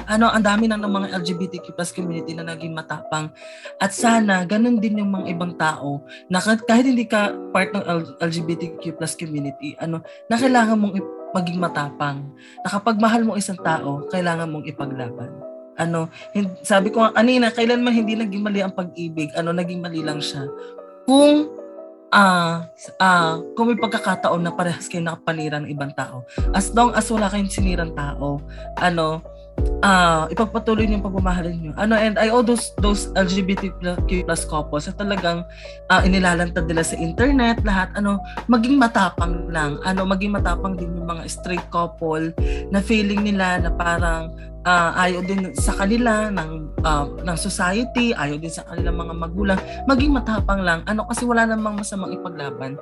ano, ang dami na ng mga LGBTQ plus community na naging matapang. At sana, ganun din yung mga ibang tao na kahit hindi ka part ng LGBTQ plus community, ano, na kailangan mong maging matapang. Na kapag mahal mo isang tao, kailangan mong ipaglaban. Ano, sabi ko kanina, kailanman hindi naging mali ang pag-ibig, ano, naging mali lang siya. Kung ah uh, uh, kung may pagkakataon na parehas kayo nakapanira ng ibang tao as long as wala kayong sinirang tao ano uh, ipagpatuloy niyo yung pagmamahalan niyo. Ano, and I owe those, those LGBTQ plus couples na talagang uh, inilalantad nila sa internet, lahat, ano, maging matapang lang. Ano, maging matapang din yung mga straight couple na feeling nila na parang uh, ayaw din sa kanila ng uh, ng society, ayaw din sa kanilang mga magulang, maging matapang lang. Ano kasi wala namang masamang ipaglaban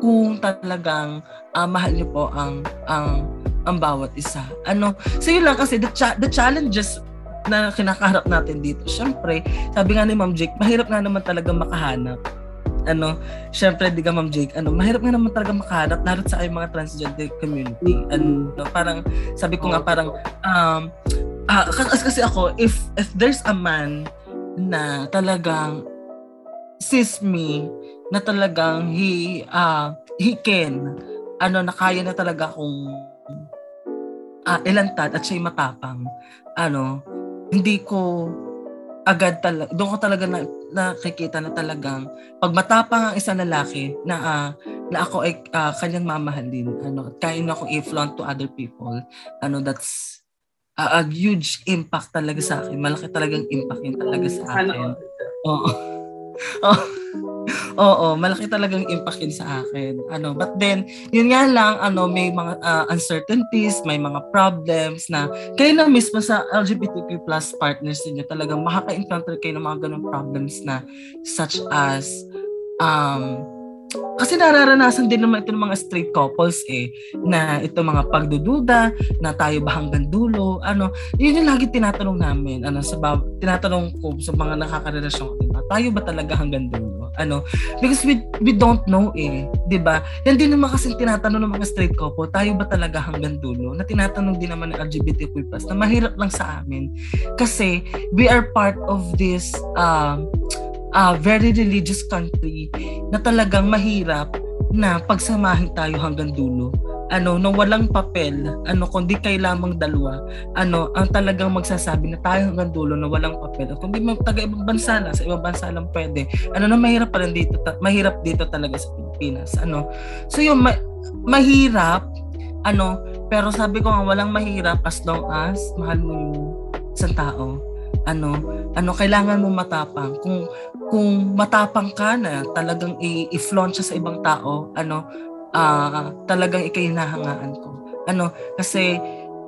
kung talagang uh, mahal niyo po ang ang ang bawat isa. Ano, so yun lang kasi the, cha- the challenges na kinakaharap natin dito. Syempre, sabi nga ni Ma'am Jake, mahirap nga naman talaga makahanap. Ano, syempre, di ka Ma'am Jake, ano, mahirap nga naman talaga makahanap lalo sa ay mga transgender community. Ano, parang, sabi ko nga parang, um, uh, kasi ako, if, if there's a man na talagang sis me, na talagang he, uh, he can, ano, na kaya na talaga kung uh, ilantad at siya'y matapang, ano, hindi ko agad talaga, doon ko talaga na, nakikita na talagang pag matapang ang isang lalaki na uh, na ako ay uh, kanyang mamahalin, ano, at kaya na akong i-flaunt to other people, ano, that's uh, a huge impact talaga sa akin. Malaki talagang impact yun talaga sa akin. Oo. Oh. Oo, malaki talagang impact yun sa akin. Ano, but then, yun nga lang, ano, may mga uh, uncertainties, may mga problems na kayo na mismo sa LGBTQ plus partners niyo talagang makaka-encounter kayo ng mga ganong problems na such as um, kasi nararanasan din naman ito ng mga straight couples eh, na ito mga pagdududa, na tayo ba hanggang dulo, ano, yun yung lagi tinatanong namin, ano, sa, tinatanong ko sa mga nakakarelasyon ko, tayo ba talaga hanggang dulo? ano? Because we we don't know eh. Ba? Yan din naman kasi tinatanong ng mga straight couple tayo ba talaga hanggang dulo na tinatanong din naman ng LGBTQ+ na mahirap lang sa amin. Kasi we are part of this uh, uh, very religious country na talagang mahirap na pagsamahin tayo hanggang dulo ano, na walang papel, ano, kundi kayo lamang dalawa, ano, ang talagang magsasabi na tayo hanggang dulo na walang papel. Kundi taga ibang bansa na, sa ibang bansa lang pwede. Ano na mahirap pa rin dito, ta- mahirap dito talaga sa Pilipinas. Ano, so yung ma- mahirap, ano, pero sabi ko nga walang mahirap as long as mahal mo yung isang tao. Ano, ano kailangan mo matapang. Kung kung matapang ka na talagang i-flaunt siya sa ibang tao, ano, uh, talagang ikahinahangaan ko. Ano, kasi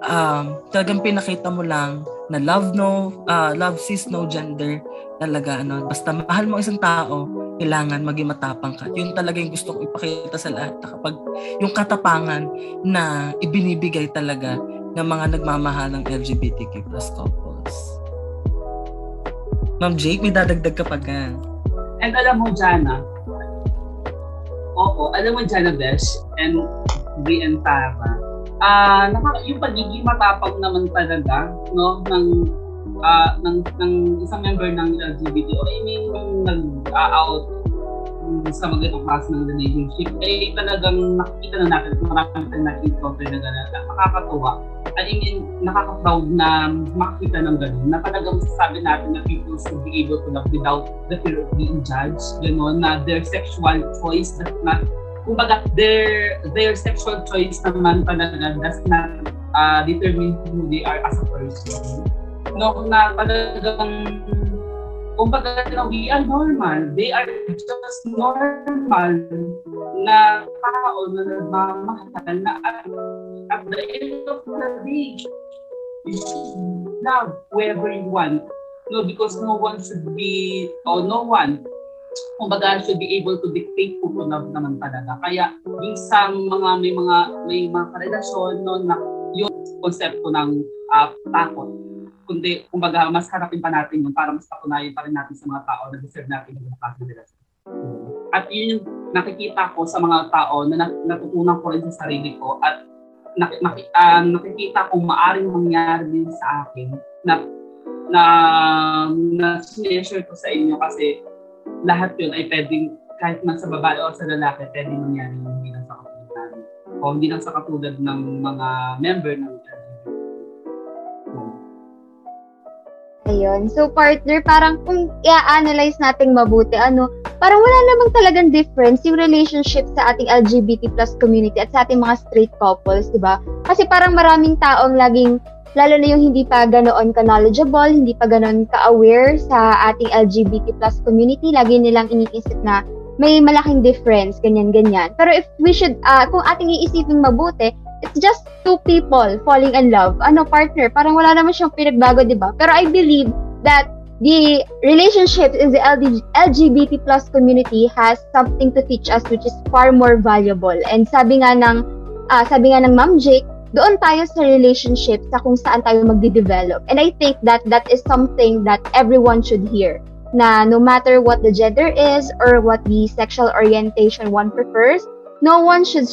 um, talagang pinakita mo lang na love no, uh, love sees no gender talaga ano. Basta mahal mo isang tao kailangan maging matapang ka. Yun talaga yung gusto kong ipakita sa lahat. Kapag yung katapangan na ibinibigay talaga ng mga nagmamahal ng LGBTQ plus couples. Ma'am Jake may dadagdag ka pa gan
and alam mo Jana oo, alam mo Jana Besh and Bri and Tara, ah uh, yung pagiging matapang naman talaga no ng uh, ng ng isang member ng LGBT o I mean yung nag-out sa mga klase ng relationship, ay talagang nakikita na natin, marami tayong nakikita na gano'n, nakakatuwa. I mean, nakaka-proud na makakita ng gano'n, na talagang masasabi natin na people should be able to love without the fear of being judged, gano'n, na their sexual choice does not, kumbaga, their, their sexual choice naman talaga does not uh, determine who they are as a person. No, na talagang kumbaga na we are normal. They are just normal na tao na nagmamahal na at, at the end of the day, you love whoever you want. No, because no one should be, or no one, kumbaga should be able to dictate to love naman talaga. Kaya isang mga may mga may mga karelasyon no na yung konsepto ng uh, takot kundi kumbaga mas harapin pa natin yun para mas patunayan pa rin natin sa mga tao na deserve natin yung klase nila. At yun yung nakikita ko sa mga tao na natutunan ko rin sa sarili ko at nak, nak, uh, nakikita kong maaring mangyari din sa akin na na na share ko sa inyo kasi lahat yun ay pwedeng kahit man sa babae o sa lalaki pwedeng mangyari hindi lang sa katulad o hindi lang sa katulad ng mga member ng
Ayun. So, partner, parang kung i-analyze natin mabuti, ano, parang wala namang talagang difference yung relationship sa ating LGBT plus community at sa ating mga straight couples, di ba? Kasi parang maraming taong laging, lalo na yung hindi pa ganoon ka-knowledgeable, hindi pa ganoon ka-aware sa ating LGBT plus community, lagi nilang iniisip na may malaking difference, ganyan-ganyan. Pero if we should, uh, kung ating iisipin mabuti, it's just two people falling in love. Ano, partner, parang wala naman siyang pinagbago, di ba? Pero I believe that the relationship in the LGBT plus community has something to teach us which is far more valuable. And sabi nga ng, uh, sabi nga ng Ma'am Jake, doon tayo sa relationship sa kung saan tayo magde-develop. And I think that that is something that everyone should hear na no matter what the gender is or what the sexual orientation one prefers, no one should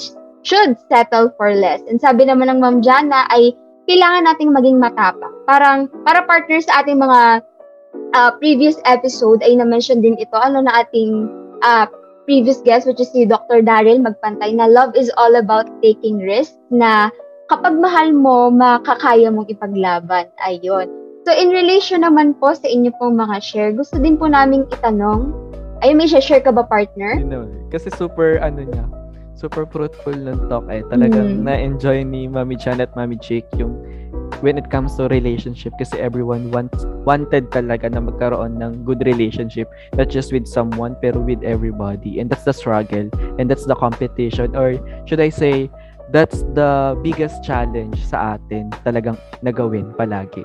should settle for less. And sabi naman ng Ma'am Jana ay kailangan nating maging matapang. Parang para partner sa ating mga uh, previous episode ay na-mention din ito ano na ating uh, previous guest which is si Dr. Daryl Magpantay na love is all about taking risks na kapag mahal mo, makakaya mong ipaglaban. Ayun. So in relation naman po sa inyo pong mga share, gusto din po naming itanong, ay may share ka ba partner?
You know, kasi super ano niya, super fruitful ng talk eh. Talagang mm. na-enjoy ni Mami Chan at Mami Jake yung when it comes to relationship kasi everyone wants wanted talaga na magkaroon ng good relationship not just with someone pero with everybody and that's the struggle and that's the competition or should I say that's the biggest challenge sa atin talagang nagawin palagi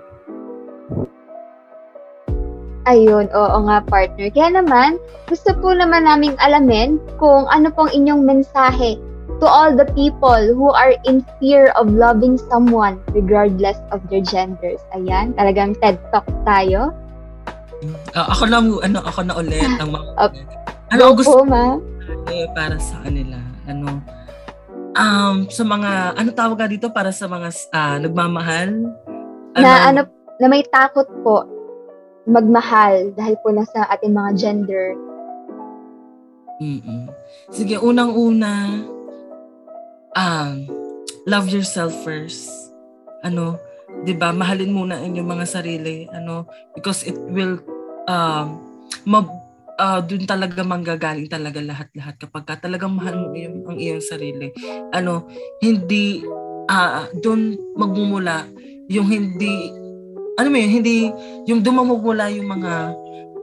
Ayun, oo nga partner. Kaya naman, gusto po naman naming alamin kung ano pong inyong mensahe to all the people who are in fear of loving someone regardless of their genders. Ayan, talagang TED Talk tayo.
Uh, ako na ano ako na ulit ang mga
uh, ano gusto po, ma?
Eh, para sa kanila ano um sa mga ano tawag dito para sa mga uh, nagmamahal
ano, na ano na may takot po magmahal dahil po nasa ating mga gender.
Mm-mm. Sige, unang-una, um, love yourself first. Ano, 'di ba? Mahalin muna ang inyong mga sarili, ano, because it will um mab, uh, dun talaga manggagaling talaga lahat-lahat kapag ka talagang mahal mo yung, ang iyong sarili. Ano, hindi uh, dun magmumula yung hindi ano mo yun, hindi, yung dumamog mula yung mga,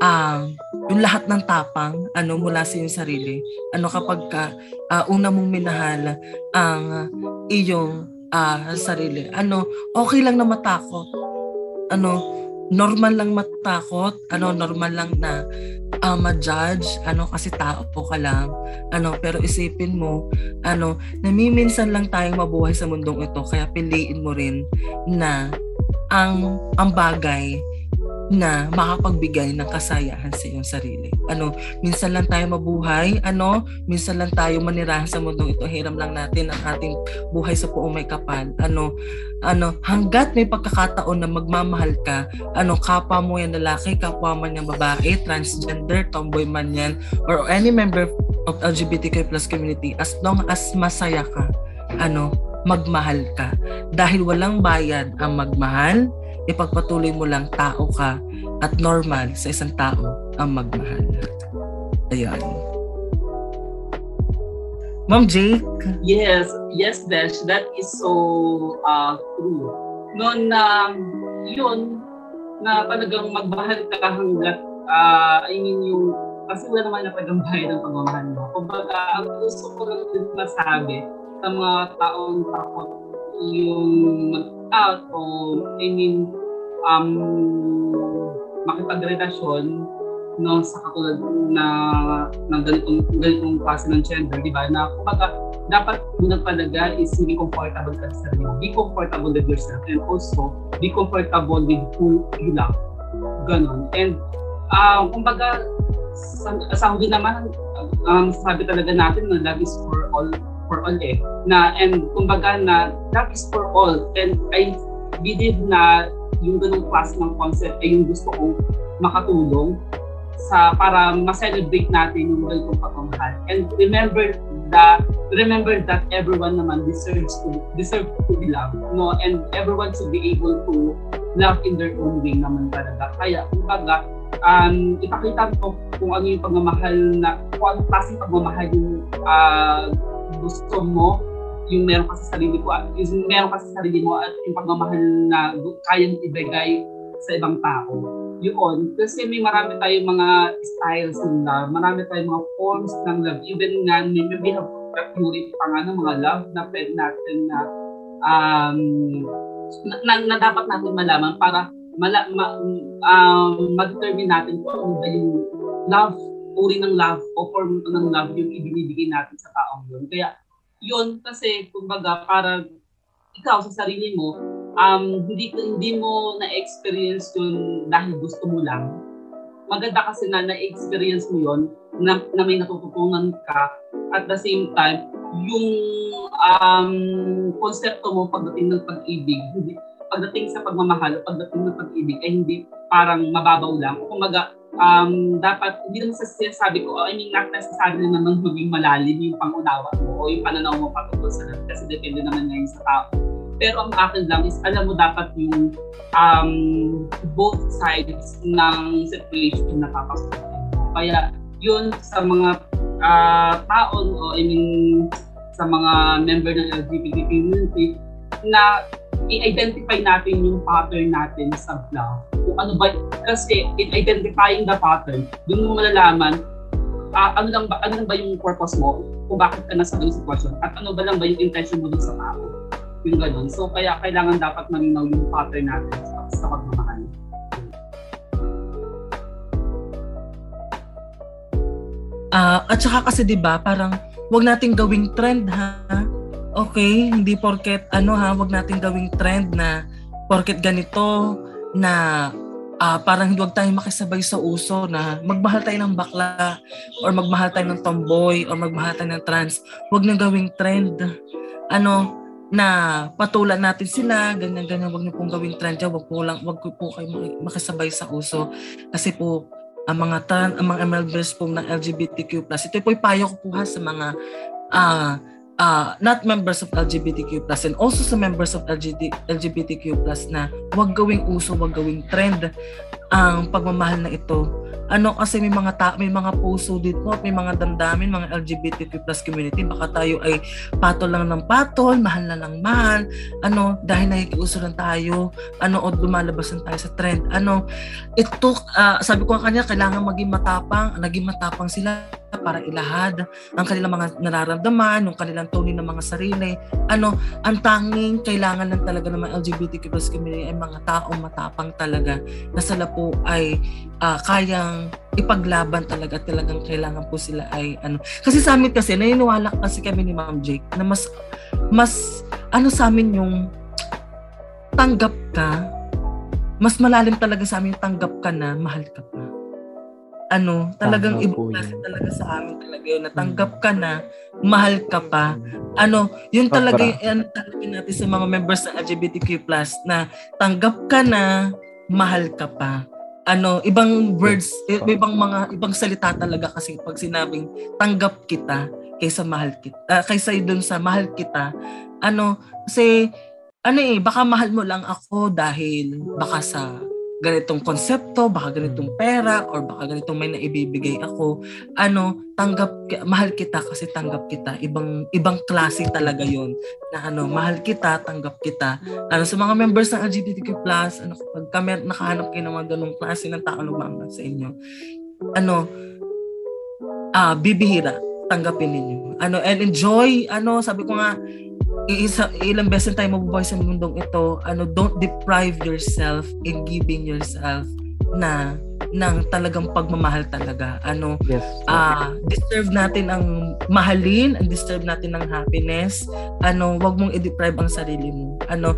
uh, yung lahat ng tapang, ano, mula sa iyong sarili. Ano kapag ka, uh, una mong minahal ang iyong uh, sarili. Ano, okay lang na matakot. Ano, normal lang matakot, ano, normal lang na uh, ma-judge, ano, kasi tao po ka lang, ano, pero isipin mo, ano, namiminsan lang tayong mabuhay sa mundong ito, kaya piliin mo rin na ang ang bagay na makapagbigay ng kasayahan sa iyong sarili. Ano, minsan lang tayo mabuhay, ano, minsan lang tayo manirahan sa mundong ito. Hiram lang natin ang ating buhay sa puong may kapal. Ano, ano, hanggat may pagkakataon na magmamahal ka, ano, kapwa mo yan lalaki, kapwa man yan babae, transgender, tomboy man yan, or any member of LGBTQ plus community, as long as masaya ka, ano, magmahal ka. Dahil walang bayad ang magmahal, ipagpatuloy mo lang tao ka at normal sa isang tao ang magmahal. Ayan. Ma'am Jake?
Yes, yes, Besh, that is so uh, true. Noon na, yun, na talagang magmahal ka hanggat, uh, I mean, yung, kasi wala naman na bayad ng pagmamahal mo. Kumbaga, ang gusto ko lang din masabi sa mga taong takot yung mag-out o, I mean, um, makipagrelasyon no sa katulad na ng ganitong ganitong klase ng gender, di ba? Na kumbaga dapat muna talaga is be comfortable ka sa sarili. Be comfortable with yourself and also be comfortable with who you love. Ganon. And uh, kumbaga sa, sa naman um, sabi talaga natin na love is for all for all eh. Na and kumbaga na love is for all. And I believe na yung ganung class ng concept ay yung gusto kong makatulong sa para ma-celebrate natin yung ganitong pagmamahal. And remember that remember that everyone naman deserves to deserve to be loved, no? And everyone should be able to love in their own way naman talaga. Kaya kumbaga um, ipakita mo kung ano yung pagmamahal na kung anong klaseng pagmamahal yung uh, gusto mo yung meron ka sa sarili ko, yung meron ka sa sarili mo at yung pagmamahal na kayang ibigay sa ibang tao. Yun, kasi may marami tayong mga styles ng love, marami tayong mga forms ng love. Even nga, may, may have theory pa nga ng mga love na pwede natin na um, na, na, na dapat natin malaman para mala, ma, um, ma-determine natin kung ano ba yung love, uri ng love o form ng love yung ibinibigay natin sa taong yun. Kaya yun kasi kumbaga para ikaw sa sarili mo um, hindi hindi mo na-experience yun dahil gusto mo lang. Maganda kasi na na-experience mo yun na, na may natututunan ka at the same time yung um, konsepto mo pagdating ng pag-ibig, hindi, pagdating sa pagmamahal o pagdating ng pag-ibig ay hindi parang mababaw lang. Kung maga, um, dapat, hindi naman sa sinasabi ko, I mean, not necessarily naman maging malalim yung pangunawa mo o yung pananaw mo patungkol sa lahat kasi depende naman ngayon sa tao. Pero ang akin lang is, alam mo dapat yung um, both sides ng situation na papasukin mo. Kaya yun sa mga uh, taon o I mean sa mga member ng LGBT community na i-identify natin yung pattern natin sa love. Kung ano ba, kasi in identifying the pattern, dun mo malalaman uh, ano lang ba ano lang ba yung purpose mo kung bakit ka nasa ganung sitwasyon at ano ba lang ba yung intention mo dun sa tao. Yung ganun. So kaya kailangan dapat malinaw yung pattern natin sa, sa pagmamahal.
Uh, at saka kasi 'di ba, parang wag nating gawing trend ha okay, hindi porket ano ha, wag natin gawing trend na porket ganito na uh, parang huwag tayong makisabay sa uso na magmahal tayo ng bakla or magmahal tayo ng tomboy or magmahal tayo ng trans. Huwag na gawing trend. Ano, na patulan natin sila, ganyan-ganyan, wag niyo pong gawing trend yan, wag po lang, wag po kayo makisabay sa uso. Kasi po, ang mga trans, ang mga MLBs po ng LGBTQ+, ito po payo ko po ha sa mga uh, uh, not members of LGBTQ plus and also sa members of LGBT, LGBTQ plus na wag gawing uso, wag gawing trend ang pagmamahal na ito. Ano kasi may mga ta- may mga puso dito, may mga damdamin, mga LGBTQ plus community, baka tayo ay patol lang ng patol, mahal na lang mahal, ano, dahil nakikiuso lang tayo, ano, o lumalabas lang tayo sa trend. Ano, ito, uh, sabi ko kanya, kailangan maging matapang, naging matapang sila para ilahad ang kanilang mga nararamdaman, yung kanilang tunin ng mga sarili. Ano, ang tanging kailangan lang talaga ng mga LGBTQ plus community ay mga taong matapang talaga na sila po ay uh, kayang ipaglaban talaga talagang kailangan po sila ay ano. Kasi sa amin kasi naniniwala kasi kami ni Ma'am Jake na mas mas ano sa amin yung tanggap ka mas malalim talaga sa amin tanggap ka na, mahal ka pa. Ano, talagang ibang klase talaga sa amin talaga yun. Natanggap ka na, mahal ka pa. Ano, yun talaga yung ano, tanggapin natin sa mga members ng LGBTQ+, na tanggap ka na, mahal ka pa. Ano, ibang words, i- ibang mga, ibang salita talaga kasi pag sinabing tanggap kita kaysa mahal kita, ah, kaysa dun sa mahal kita, ano, kasi, ano eh, baka mahal mo lang ako dahil baka sa ganitong konsepto, baka ganitong pera, or baka ganitong may naibibigay ako. Ano, tanggap, mahal kita kasi tanggap kita. Ibang, ibang klase talaga yon na ano, mahal kita, tanggap kita. Ano, sa mga members ng LGBTQ+, ano, kapag kami nakahanap kayo ng mga ganong klase ng tao na umamang sa inyo, ano, ah, bibihira, tanggapin ninyo. Ano, and enjoy, ano, sabi ko nga, iisa, ilang beses tayo mabubuhay sa mundong ito, ano, don't deprive yourself in giving yourself na ng talagang pagmamahal talaga. Ano,
Yes.
ah deserve natin ang mahalin, and deserve natin ng happiness. Ano, wag mong i-deprive ang sarili mo. Ano,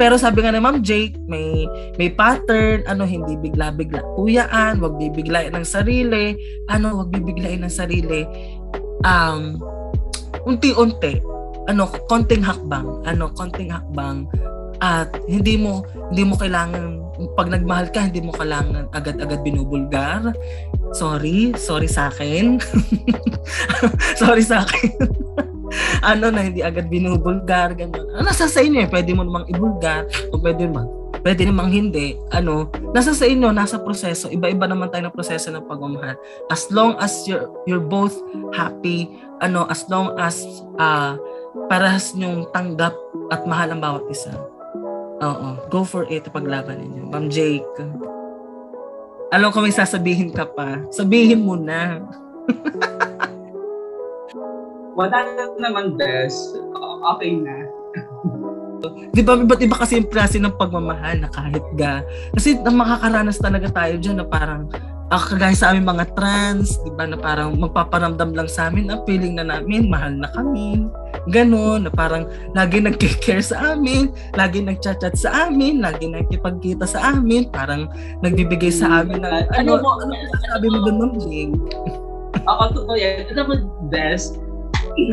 pero sabi nga ni Ma'am Jake, may may pattern, ano hindi bigla-bigla tuyaan, wag bibiglain ng sarili, ano, wag bibiglain ng sarili. Um unti-unti, ano, konting hakbang, ano, konting hakbang. At hindi mo hindi mo kailangan pag nagmahal ka hindi mo kailangan agad-agad binubulgar. Sorry sorry sa akin. Sorry sa akin. Ano na hindi agad binubulgar ganun ano nasa sa inyo eh pwede mo namang ibulgar o pwede namang pwede namang hindi. Ano nasa sa inyo nasa proseso iba-iba naman tayo ng proseso ng pagmamahal. As long as you're you're both happy ano as long as ah parehas nyong tanggap at mahal ang bawat isa Oo, go for it, paglaban ninyo. Ma'am Jake. Alam ko may sasabihin ka pa. Sabihin mo na.
Wala na naman, best. Okay na.
Di ba, iba't iba kasi yung klase ng pagmamahal na kahit ga. Kasi na makakaranas talaga tayo dyan na parang, ah, kagaya sa aming mga trans, di ba, na parang magpaparamdam lang sa amin, ang feeling na namin, mahal na kami. Ganon, na parang lagi nag-care sa amin, lagi nag-chat-chat sa amin, lagi nagkipagkita sa amin, parang nagbibigay sa amin ng, ano,
Ano
ano, sabi mo doon, Ma'am Jing?
Ako, totoo yan. Alam mo, best,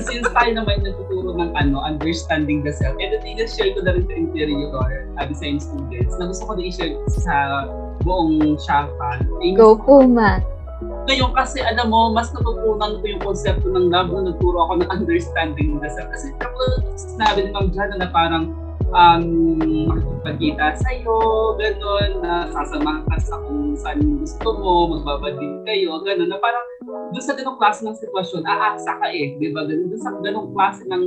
since tayo naman nagtuturo ng ano, understanding the self, and then share ko na rin sa interior uh, design students na gusto ko na i-share sa buong Shafa. Eh,
Go Puma.
Ngayon kasi alam mo, mas natutunan ko yung konsepto ng love nung nagturo ako ng understanding the self. Kasi kapag sinabi ni Ma'am Jana na parang um, makikipagkita sa'yo, gano'n, na sasamahan ka sa kung saan gusto mo, magbabadin kayo, gano'n, na parang doon sa ganong klase ng sitwasyon, aasa ka eh, di ba? Doon sa ganong klase ng,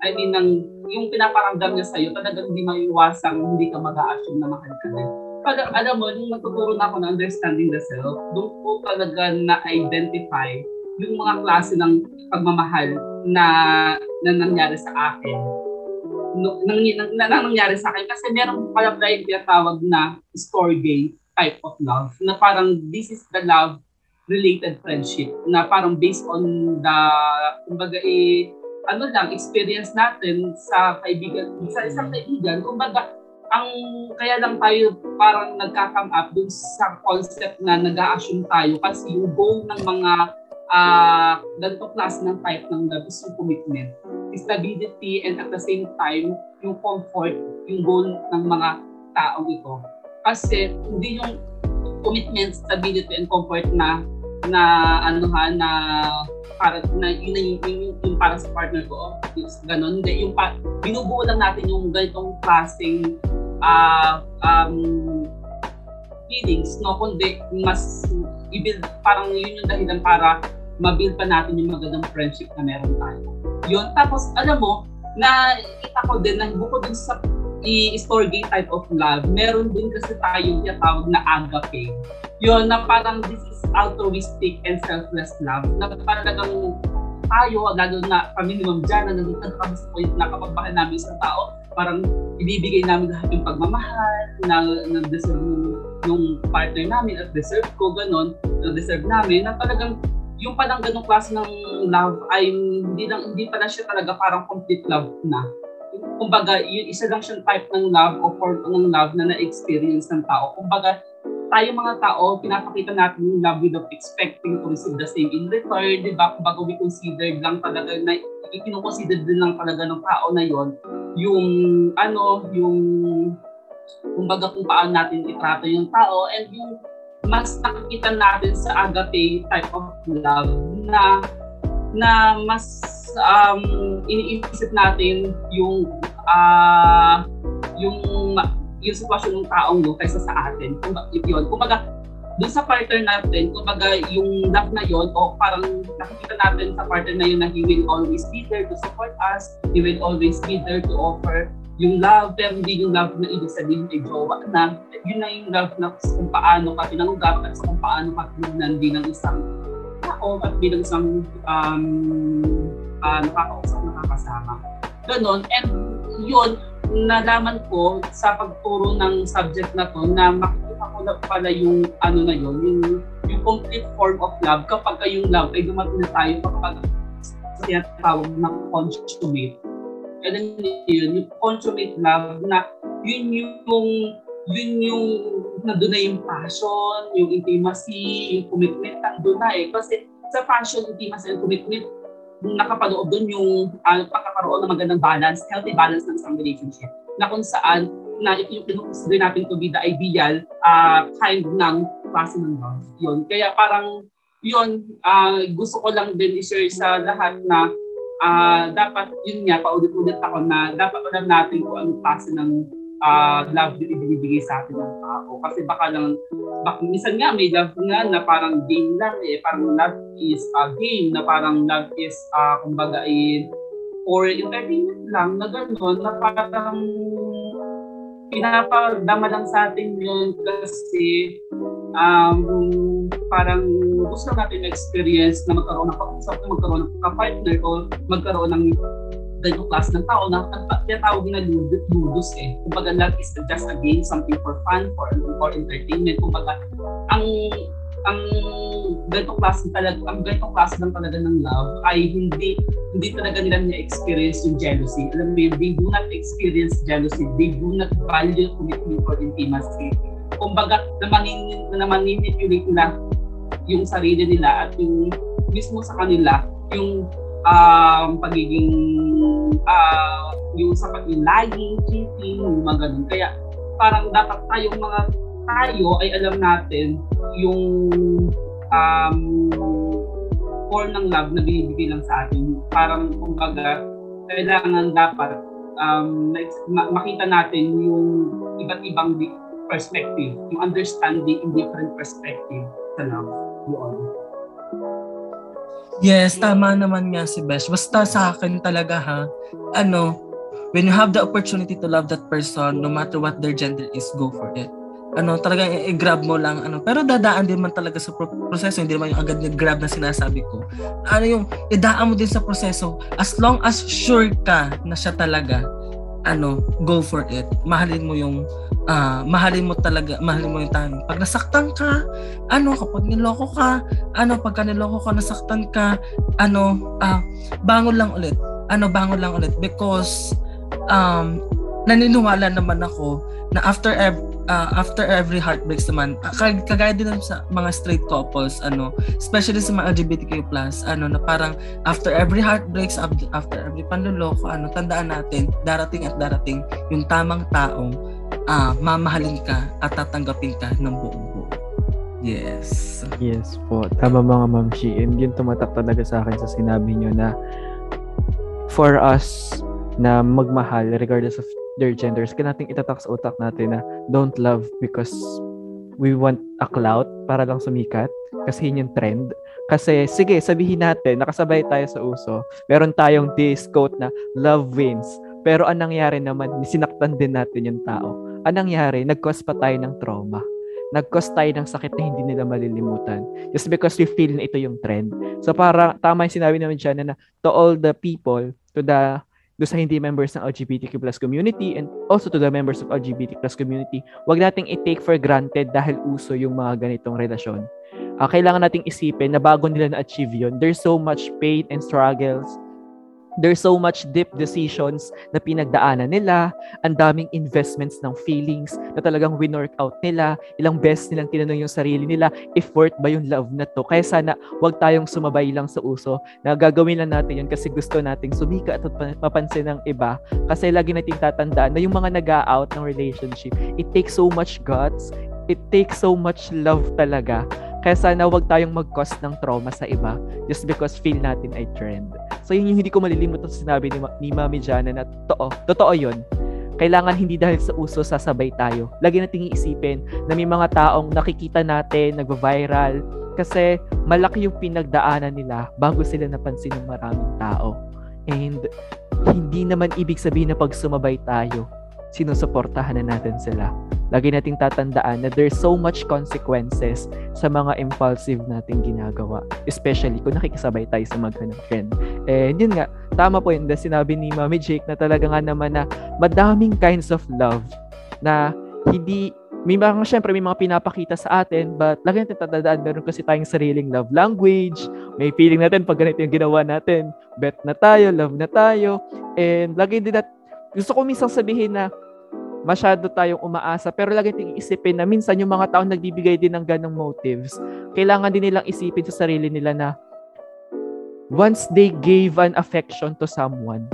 I mean, ng, yung pinaparamdam niya sa'yo, talagang hindi maiiwasang hindi ka mag-a-assume na mahal ka din. Pag, alam mo, nung natuturo na ako ng understanding the self, doon ko talaga na-identify yung mga klase ng pagmamahal na, na nangyari sa akin. No, nang, nang, na, na, nangyari sa akin kasi meron pala tayong tinatawag na score gate type of love na parang this is the love related friendship na parang based on the kumbaga eh, ano lang experience natin sa kaibigan sa isang kaibigan. Kumbaga ang kaya lang tayo parang nagka-come up dun sa concept na nag-a-assume tayo kasi yung goal ng mga uh, ganito klase ng type ng love is yung commitment. Stability and at the same time yung comfort yung goal ng mga taong ito. Kasi hindi yung commitment stability and comfort na na ano ha na para na yun, na yung, yung, yung para sa partner ko yung ganun. Hindi yung pa, binubuo lang natin yung ganitong klaseng uh, um, feelings no? Kundi mas i-build parang yun yung dahilan para ma-build pa natin yung magandang friendship na meron tayo. Yun tapos alam mo na kita ko din na bukod din sa i-storge type of love meron din kasi tayong tinatawag na agape yun na parang this is altruistic and selfless love na talagang tayo, lalo na kami ni Ma'am Jana, nandito na kami sa point na kapag namin isang tao, parang ibibigay namin lahat yung pagmamahal na, na deserve yung, partner namin at deserve ko, ganon, na deserve namin, na talagang yung palang ganong klase ng love ay hindi lang hindi pala siya talaga parang complete love na. kumbaga, yun, isa lang siyang type ng love o form ng love na na-experience ng tao. Kumbaga, tayo mga tao, pinapakita natin yung love without expecting to receive the same in return, di ba? Kumbaga, we consider lang talaga na, ikinukonsider din lang talaga ng tao na yon yung, ano, yung, kumbaga kung paano natin itrato yung tao and yung mas nakikita natin sa agape type of love na na mas um, iniisip natin yung uh, yung yung sitwasyon ng taong yun kaysa sa atin. Kung yun, kumbaga, dun sa partner natin, kumbaga yung love na yon o parang nakikita natin sa partner na yun na he will always be there to support us, he will always be there to offer yung love, pero hindi yung love na ibig sabihin ay jowa na. Yun na yung love na kung paano ka tinanggap at kung paano ka tinignan bilang isang tao at bilang isang um, uh, nakakausap, nakakasama. Ganon. And yun, nalaman ko sa pagturo ng subject na to na makikita ko na pala yung ano na yun, yung, yung complete form of love kapag yung love ay dumating na tayo kapag tinatawag na consummate. And then yun, yung consummate love na yun yung yun yung nandun na yung passion, yung intimacy, yung commitment, nandun na eh. Kasi sa passion, intimacy, and commitment, nakapaloob doon yung uh, pagkakaroon ng magandang balance, healthy balance ng isang relationship. Na kung saan, na yung kinukonsider natin to be the ideal uh, kind ng klase ng love. Yun. Kaya parang yun, uh, gusto ko lang din i-share sa lahat na uh, dapat, yun nga, paulit-ulit ako na dapat alam natin kung anong klase ng uh, love din ibinibigay sa atin ng tao. Kasi baka lang, baka, minsan nga may love nga na parang game lang eh. Parang love is a game na parang love is, uh, kumbaga, eh, or entertainment lang na gano'n na parang pinapadama lang sa atin yun kasi um, parang gusto natin experience na magkaroon ng pag-usap, magkaroon ng ka-partner o magkaroon ng ganyung class ng tao na tinatawag na ludus eh. Kumbaga love is just a game, something for fun, for, for entertainment. Kumbaga, ang ang ganitong klase talaga, ang ganitong klase lang talaga ng love ay hindi hindi talaga nila na-experience yung jealousy. Alam mo they do not experience jealousy. They do not value commitment or intimacy. Kumbaga, na, manin, na manipulate nila yung sarili nila at yung mismo sa kanila, yung um, pagiging uh, yung sa yung lying, cheating, yung mga ganun. Kaya parang dapat tayong mga tayo ay alam natin yung um, form ng love na binibigay lang sa atin. Parang kumbaga, kailangan dapat um, makita natin yung iba't ibang perspective, yung understanding in different perspective sa love. Yun.
Yes, tama naman nga si Besh. Basta sa akin talaga ha, ano, when you have the opportunity to love that person, no matter what their gender is, go for it. Ano, talaga i-grab mo lang, ano. Pero dadaan din man talaga sa proseso, hindi naman yung agad nag-grab na sinasabi ko. Ano yung, idaan mo din sa proseso, as long as sure ka na siya talaga, ano, go for it. Mahalin mo yung uh, mahalin mo talaga, mahalin mo yung timing. Pag nasaktan ka, ano, kapag niloko ka, ano, pagka niloko ka, nasaktan ka, ano, uh, bangon lang ulit. Ano, bangon lang ulit because um, naniniwala naman ako na after every, uh, after every heartbreaks naman kagaya din sa mga straight couples ano especially sa mga LGBTQ+ ano na parang after every heartbreaks after every panloloko ano tandaan natin darating at darating yung tamang taong uh, mamahalin ka at tatanggapin ka ng buong buo. Yes.
Yes po. Tama mga mamshi. And yun tumatak talaga sa akin sa sinabi nyo na for us na magmahal regardless of their genders, kaya natin itatak sa utak natin na don't love because we want a clout para lang sumikat kasi yun yung trend. Kasi sige, sabihin natin, nakasabay tayo sa uso. Meron tayong this quote na love wins. Pero anong nangyari naman, sinaktan din natin yung tao anong nangyari? Nag-cause pa tayo ng trauma. Nag-cause tayo ng sakit na hindi nila malilimutan. Just because we feel na ito yung trend. So para tama yung sinabi naman siya na to all the people, to the do sa hindi members ng LGBTQ plus community and also to the members of LGBT plus community, wag nating i-take for granted dahil uso yung mga ganitong relasyon. Uh, kailangan nating isipin na bago nila na-achieve yun, there's so much pain and struggles There's so much deep decisions na pinagdaanan nila, ang daming investments ng feelings na talagang winork out nila, ilang beses nilang tinanong yung sarili nila if worth ba yung love na to. Kaya sana wag tayong sumabay lang sa uso na gagawin lang natin yun kasi gusto nating sumika at mapansin ng iba. Kasi lagi nating tatandaan na yung mga nag-out ng relationship, it takes so much guts, it takes so much love talaga kaya sana wag tayong mag-cause ng trauma sa iba just because feel natin ay trend. So yun yung hindi ko malilimot sa sinabi ni, ni Mami Jana na totoo, totoo yun. Kailangan hindi dahil sa uso sasabay tayo. Lagi nating iisipin na may mga taong nakikita natin, nagva-viral, kasi malaki yung pinagdaanan nila bago sila napansin ng maraming tao. And hindi naman ibig sabihin na pag sumabay tayo, sinusuportahan na natin sila lagi nating tatandaan na there's so much consequences sa mga impulsive nating ginagawa. Especially kung nakikisabay tayo sa maghanap trend. And yun nga, tama po yun na sinabi ni Mami Jake na talaga nga naman na madaming kinds of love na hindi may mga, syempre, may mga pinapakita sa atin, but lagi natin tatandaan, meron kasi tayong sariling love language, may feeling natin pag ganito yung ginawa natin, bet na tayo, love na tayo, and lagi din nat, gusto ko minsan sabihin na, masyado tayong umaasa. Pero lagi ting isipin na minsan yung mga taong nagbibigay din ng ganong motives, kailangan din nilang isipin sa sarili nila na once they gave an affection to someone,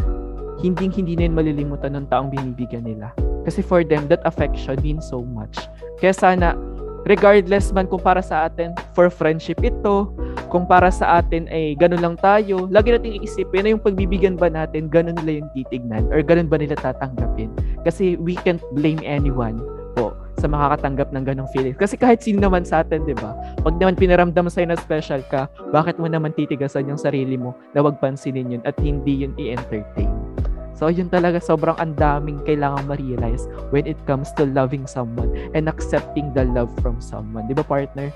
hindi hindi na yun malilimutan ng taong binibigyan nila. Kasi for them, that affection means so much. Kaya sana, regardless man kung para sa atin, for friendship ito, kung para sa atin ay ganun lang tayo, lagi nating iisipin na yung pagbibigyan ba natin, ganun nila yung titignan or ganun ba nila tatanggapin. Kasi we can't blame anyone po sa makakatanggap ng ganong feelings. Kasi kahit sino naman sa atin, di ba? Pag naman pinaramdam sa'yo na special ka, bakit mo naman titigasan yung sarili mo na wag pansinin yun at hindi yun i-entertain? So, yun talaga sobrang ang daming kailangang ma-realize when it comes to loving someone and accepting the love from someone. Di ba, partner?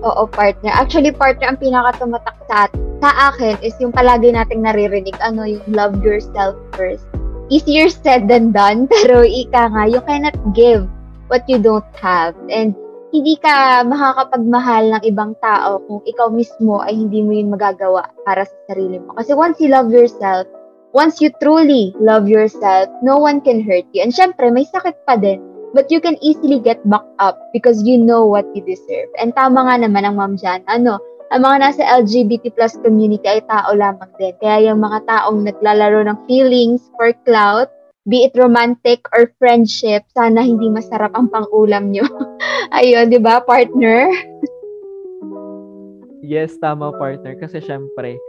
Oo, partner. Actually, partner, ang pinakatumatak sa, sa akin is yung palagi nating naririnig, ano, yung love yourself first. Easier said than done, pero ika nga, you cannot give what you don't have. And hindi ka makakapagmahal ng ibang tao kung ikaw mismo ay hindi mo yun magagawa para sa sarili mo. Kasi once you love yourself, once you truly love yourself, no one can hurt you. And syempre, may sakit pa din But you can easily get back up because you know what you deserve. And tama nga naman ang ma'am dyan. Ano, ang mga nasa LGBT plus community ay tao lamang din. Kaya yung mga taong naglalaro ng feelings for clout, be it romantic or friendship, sana hindi masarap ang pangulam nyo. Ayun, di ba, partner?
yes, tama, partner. Kasi syempre,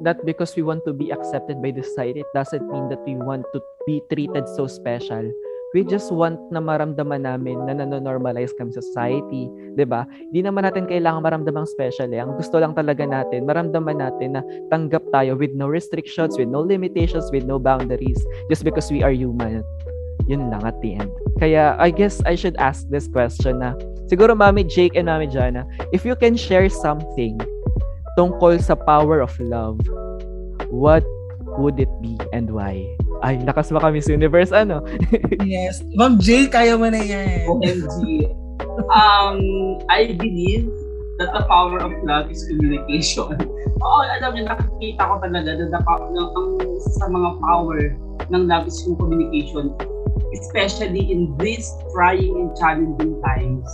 not because we want to be accepted by the society, it doesn't mean that we want to be treated so special we just want na maramdaman namin na nanonormalize kami sa society, 'di ba? Hindi naman natin kailangan maramdaman special eh. Ang gusto lang talaga natin, maramdaman natin na tanggap tayo with no restrictions, with no limitations, with no boundaries just because we are human. Yun lang at the end. Kaya I guess I should ask this question na siguro Mami Jake and Mami Jana, if you can share something tungkol sa power of love, what would it be and why? Ay, lakas ba kami sa universe, ano?
yes. Ma'am J, kaya mo na yan.
OMG. Um, I believe that the power of love is communication. Oo, alam niyo, nakikita ko talaga na the, na, ang isa sa mga power ng love is yung communication. Especially in these trying and challenging times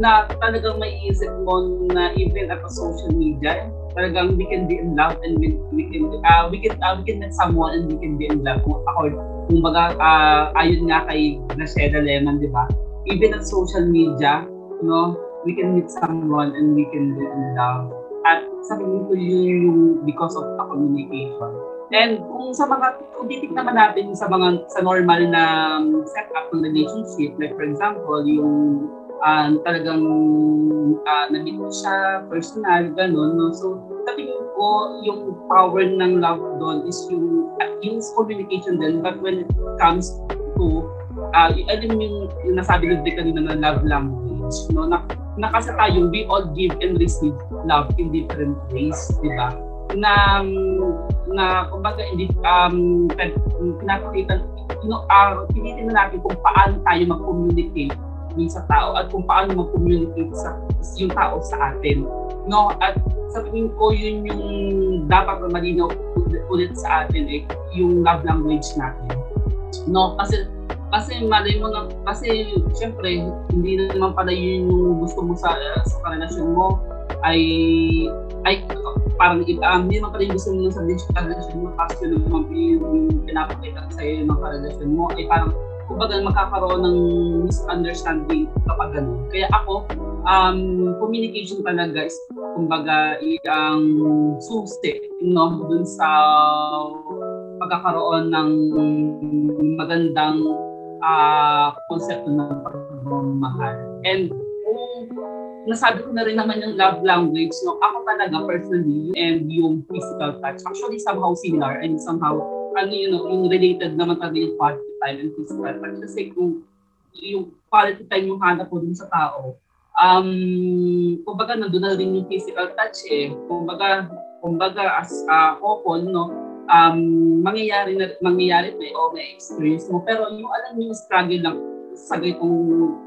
na talagang may isip mo na even at a social media, talagang we can be in love and we, we can uh, we can uh, we can meet someone and we can be in love. Ako, kung baga, uh, ayun nga kay Graciela Lemon, di ba? Even at social media, no, we can meet someone and we can be in love. At sa tingin ko yun yung because of the communication. And kung sa mga, kung titik naman natin sa mga, sa normal na setup ng relationship, like for example, yung uh, talagang uh, na-meet siya, personal, gano'n. No? So, sa tingin ko, yung power ng love doon is yung, uh, yung communication din. But when it comes to, uh, alam yung, yung nasabi ko din kanina na love language, no? na, na kasi tayo, we all give and receive love in different ways, di ba? Na, na kumbaga, hindi, um, pinapakita, know, uh, tinitingnan natin kung paano tayo mag-communicate dun sa tao at kung paano mag-communicate sa yung tao sa atin. No? At sa tingin ko yun yung dapat na malinaw ulit sa atin eh, yung love language natin. No, kasi kasi malay mo na, kasi syempre, hindi naman pala yun yung gusto mo sa, sa karelasyon mo ay ay parang um, hindi naman pala yung gusto mo sa karelasyon mo kasi yung pinapakita sa iyo ng karelasyon mo ay parang kumbaga magkakaroon ng misunderstanding kapag ganun. Kaya ako, um, communication talaga is kumbaga ang susi no, dun sa pagkakaroon ng magandang uh, konsepto ng pagmamahal. And nasabi ko na rin naman yung love language, no, ako talaga personally and yung physical touch, actually somehow similar and somehow ano yun, yung related naman talaga yung quality time and physical touch. Kasi kung yung quality time yung hanap mo dun sa tao, um, kumbaga nandun na rin yung physical touch eh. Kumbaga, kumbaga as a couple, no, um, mangyayari na, mangyayari na o may experience mo. Pero yung alam yung struggle lang sa ganitong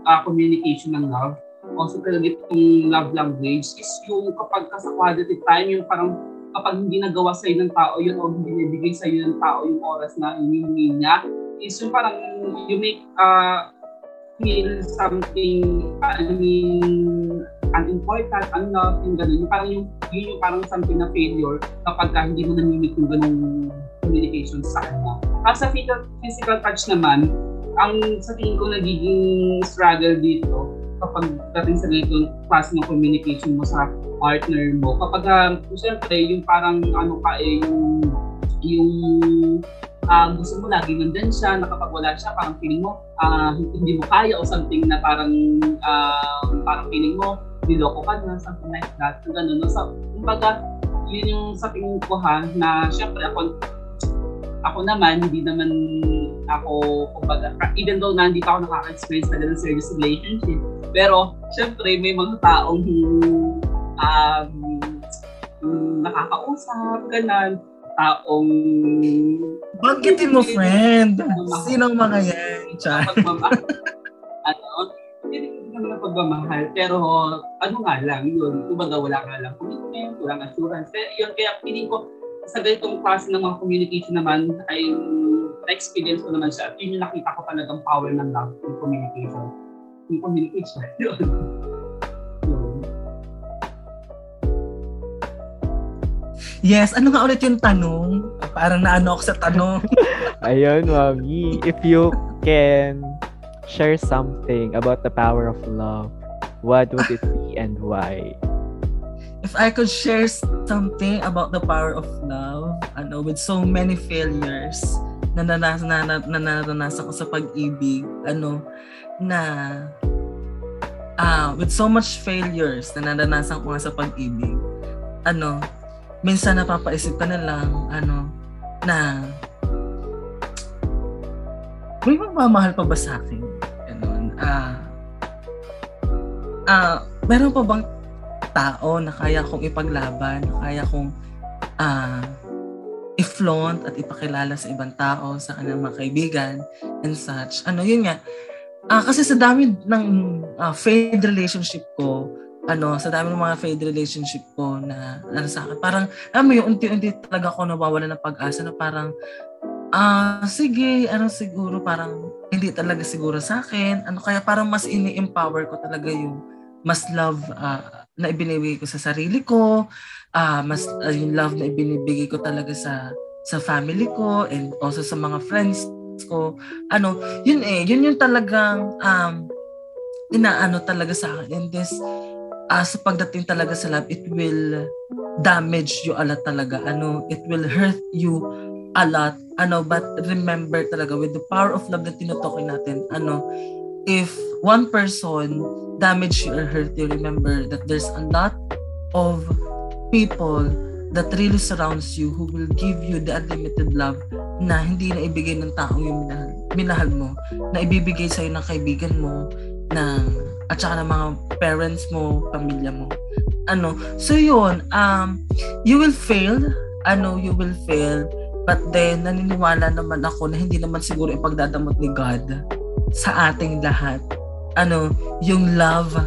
uh, communication ng love, o sa ganitong love language is yung kapag ka sa quality time, yung parang kapag hindi nagawa sa ng tao yun o hindi nabigay sa ng tao yung oras na hinihingi niya, is yung parang you make uh, feel something, I mean, unimportant, unloving, gano'n. Yung parang yung, yun yung parang something na failure kapag ka hindi mo namimik yung ganung communication sa kanya. At sa physical, physical touch naman, ang sa tingin ko nagiging struggle dito kapag dating sa ganitong klase ng communication mo sa partner mo. Kapag, uh, siyempre, yung parang ano ka eh, yung, yung uh, gusto mo lagi nandun siya, nakapag siya, parang feeling mo, uh, hindi mo kaya o something na parang, uh, parang feeling mo, niloko ka na, something like that. Ganun, no? So, kumbaga, yun yung sa tingin ko ha, na syempre ako, ako naman, hindi naman ako, kumbaga, even though na hindi pa ako nakaka-experience na ng serious relationship, pero syempre may mga taong um, nakakausap, ganun, taong...
Banggitin mo, friend! Sinong mga yan?
ano, hindi naman na pagmamahal, pero ano nga lang, yun, kumbaga wala nga lang commitment, walang assurance. Pero yun, kaya piling ko, sa ganitong klase ng mga communication naman, ay na-experience ko naman siya. At yun yung nakita ko talagang power ng love in communication. In communication. yun.
Yes, ano nga ulit yung tanong? Parang naano ako sa tanong.
Ayun, mami. If you can share something about the power of love, what would it be and why?
If I could share something about the power of love, ano, with so many failures na naranasan, na, na, na naranasan ko sa pag-ibig, ano, na uh, with so much failures na naranasan ko nga sa pag-ibig, ano, minsan napapaisip ka na lang, ano, na may magmamahal pa ba sa akin? Ganun. Ah, uh, uh, meron pa bang tao na kaya kong ipaglaban, kaya kong uh, i-flaunt at ipakilala sa ibang tao, sa kanilang mga kaibigan and such. Ano, yun nga. Uh, kasi sa dami ng uh, failed relationship ko, ano, sa dami ng mga failed relationship ko na, ano sa akin, parang, alam mo yung unti-unti talaga ako nawawala ng pag-asa na parang, ah, uh, sige, ano siguro, parang, hindi talaga siguro sa akin, ano, kaya parang mas ini-empower ko talaga yung mas love uh, na ibinibigay ko sa sarili ko, uh, mas uh, yung love na ibinibigay ko talaga sa sa family ko and also sa mga friends ko. Ano, yun eh, yun yung talagang um, inaano talaga sa akin. And this, uh, sa pagdating talaga sa love, it will damage you a lot talaga. Ano, it will hurt you a lot. Ano, but remember talaga with the power of love na tinutukoy natin, ano, if one person damage you or hurt you, remember that there's a lot of people that really surrounds you who will give you the unlimited love na hindi na ibigay ng taong yung minahal, minahal mo, na ibibigay sa'yo ng kaibigan mo, ng at saka ng mga parents mo, pamilya mo. Ano, so yun, um, you will fail, ano, you will fail, but then naniniwala naman ako na hindi naman siguro ipagdadamot ni God sa ating lahat. Ano, yung love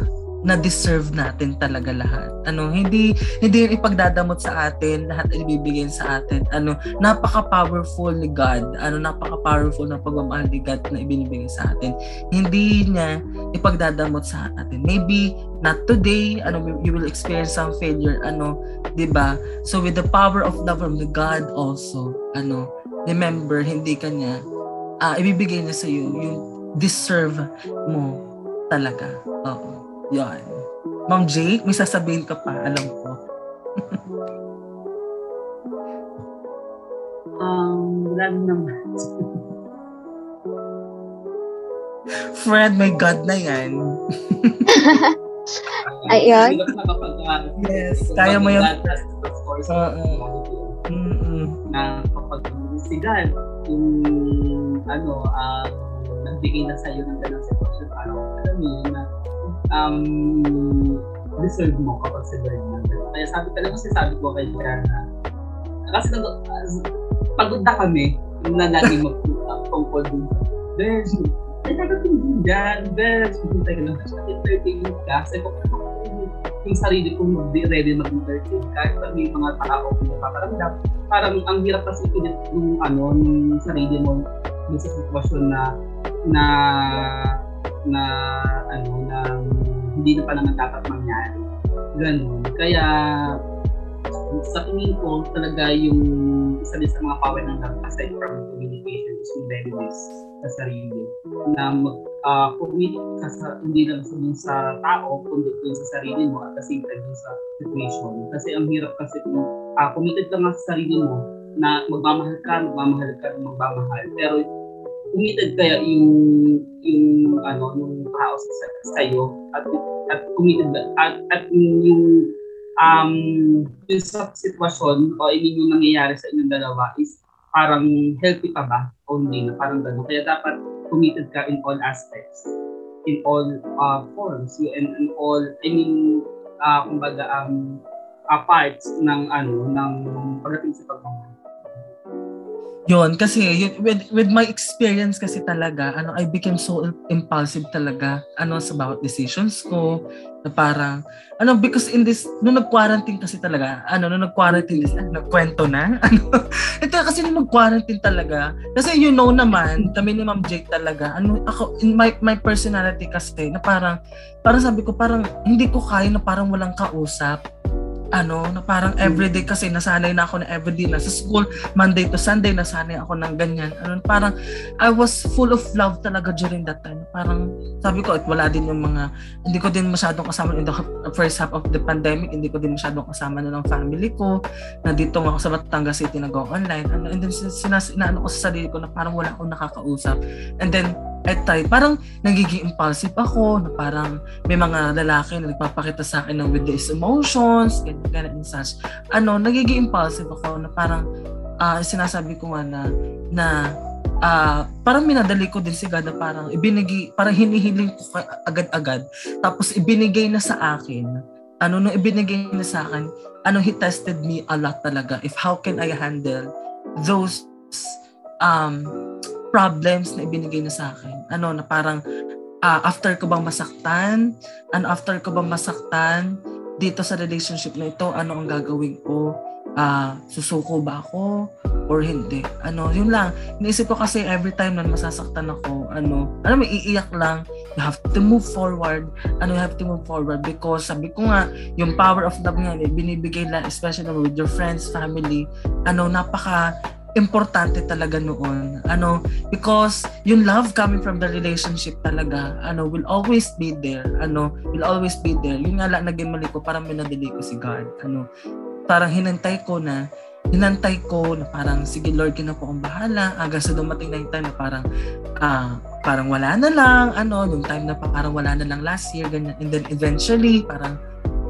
na deserve natin talaga lahat. Ano, hindi hindi ipagdadamot sa atin, lahat ay ibibigay sa atin. Ano, napaka-powerful ni God. Ano, napaka-powerful ng pagmamahal ni God na ibinibigay sa atin. Hindi niya ipagdadamot sa atin. Maybe not today, ano, you will experience some failure, ano, 'di ba? So with the power of love from the God also, ano, remember hindi kanya uh, ibibigay niya sa iyo yung deserve mo talaga. Oo. Yan. Ma'am Jake, may sasabihin ka pa, alam ko.
um, wala naman.
Fred, my God na yan.
Ayun.
Yes, kaya mo yun.
Of course,
Oo. Mm-mm.
na kapag si God, yung ano, um, nagbigay na sa'yo ng ganang sitwasyon, parang alam mo na um, deserve mo kapag si God na. Kaya sabi talaga kasi sabi ko kay Jana, kasi nag, pagod na kami na lagi mag-tungkol dun sa Besh, ay dadating din dyan, Besh, pupunta ka lang sa entertain ka. Kasi kung yung sarili kong di ready mag-entertain kahit pa may mga tao kung napaparamdam. Parang ang hirap kasi yung ano, yung sarili mo dun sa sitwasyon na na na ano na hindi na pa naman dapat mangyari. Ganun. Kaya sa tingin ko talaga yung isa din sa mga power ng love aside from communication is yung readiness sa sarili na mag uh, commit ka sa, hindi lang sa, sa tao kundi dun sa sarili mo at the same time sa situation kasi ang hirap kasi kung uh, committed ka nga sa sarili mo na magmamahal ka, magmamahal ka, magmamahal pero committed kaya yung yung ano yung tao sa sa at at committed at, at yung um yung sa sitwasyon o I mean yung nangyayari sa inyong dalawa is parang healthy pa ba? O hindi na parang gano'n kaya dapat committed ka in all aspects. In all uh, forms. And in all I mean uh, kumbaga um uh, parts ng ano ng pagdating sa pagmamahal
Yun, kasi yun, with, with my experience kasi talaga, ano, I became so impulsive talaga, ano, sa bawat decisions ko, na parang, ano, because in this, nung nag-quarantine kasi talaga, ano, nung nag-quarantine, ano, nagkwento na, ano, ito kasi nung nag-quarantine talaga, kasi you know naman, kami ni Ma'am Jake talaga, ano, ako, in my, my personality kasi, na parang, parang sabi ko, parang, hindi ko kaya na parang walang kausap, ano, na parang everyday kasi nasanay na ako na everyday na sa school, Monday to Sunday, nasanay ako ng ganyan. Ano, parang I was full of love talaga during that time. Parang sabi ko, at wala din yung mga, hindi ko din masyadong kasama in the first half of the pandemic, hindi ko din masyadong kasama na ng family ko, na dito ako sa Batangas City nag-go online. Ano, and then sinas, inaano ko sa sarili ko na parang wala akong nakakausap. And then at time, parang nagiging impulsive ako, na parang may mga lalaki na nagpapakita sa akin ng with these emotions, ganyan and such. Ano, nagiging impulsive ako na parang uh, sinasabi ko nga na, na uh, parang minadali ko din si God na parang ibinigay, parang hinihiling ko agad-agad. Tapos ibinigay na sa akin. Ano, nung ibinigay na sa akin, ano, he tested me a lot talaga. If how can I handle those um problems na ibinigay na sa akin. Ano, na parang uh, after ko bang masaktan, and after ko bang masaktan dito sa relationship na ito, ano ang gagawin ko? Uh, susuko ba ako or hindi? Ano, yun lang. Iniisip ko kasi every time na masasaktan ako, ano, ano may iiyak lang, you have to move forward. Ano, you have to move forward because sabi ko nga, yung power of love nga, eh, binibigay lang, especially with your friends, family, ano, napaka importante talaga noon. Ano, because yung love coming from the relationship talaga, ano, will always be there. Ano, will always be there. Yung nga lang naging mali ko, parang minadali ko si God. Ano, parang hinantay ko na, hinantay ko na parang, sige Lord, kina po akong bahala. Hanggang sa dumating na yung time na parang, uh, parang wala na lang, ano, yung time na parang wala na lang last year, ganyan. And then eventually, parang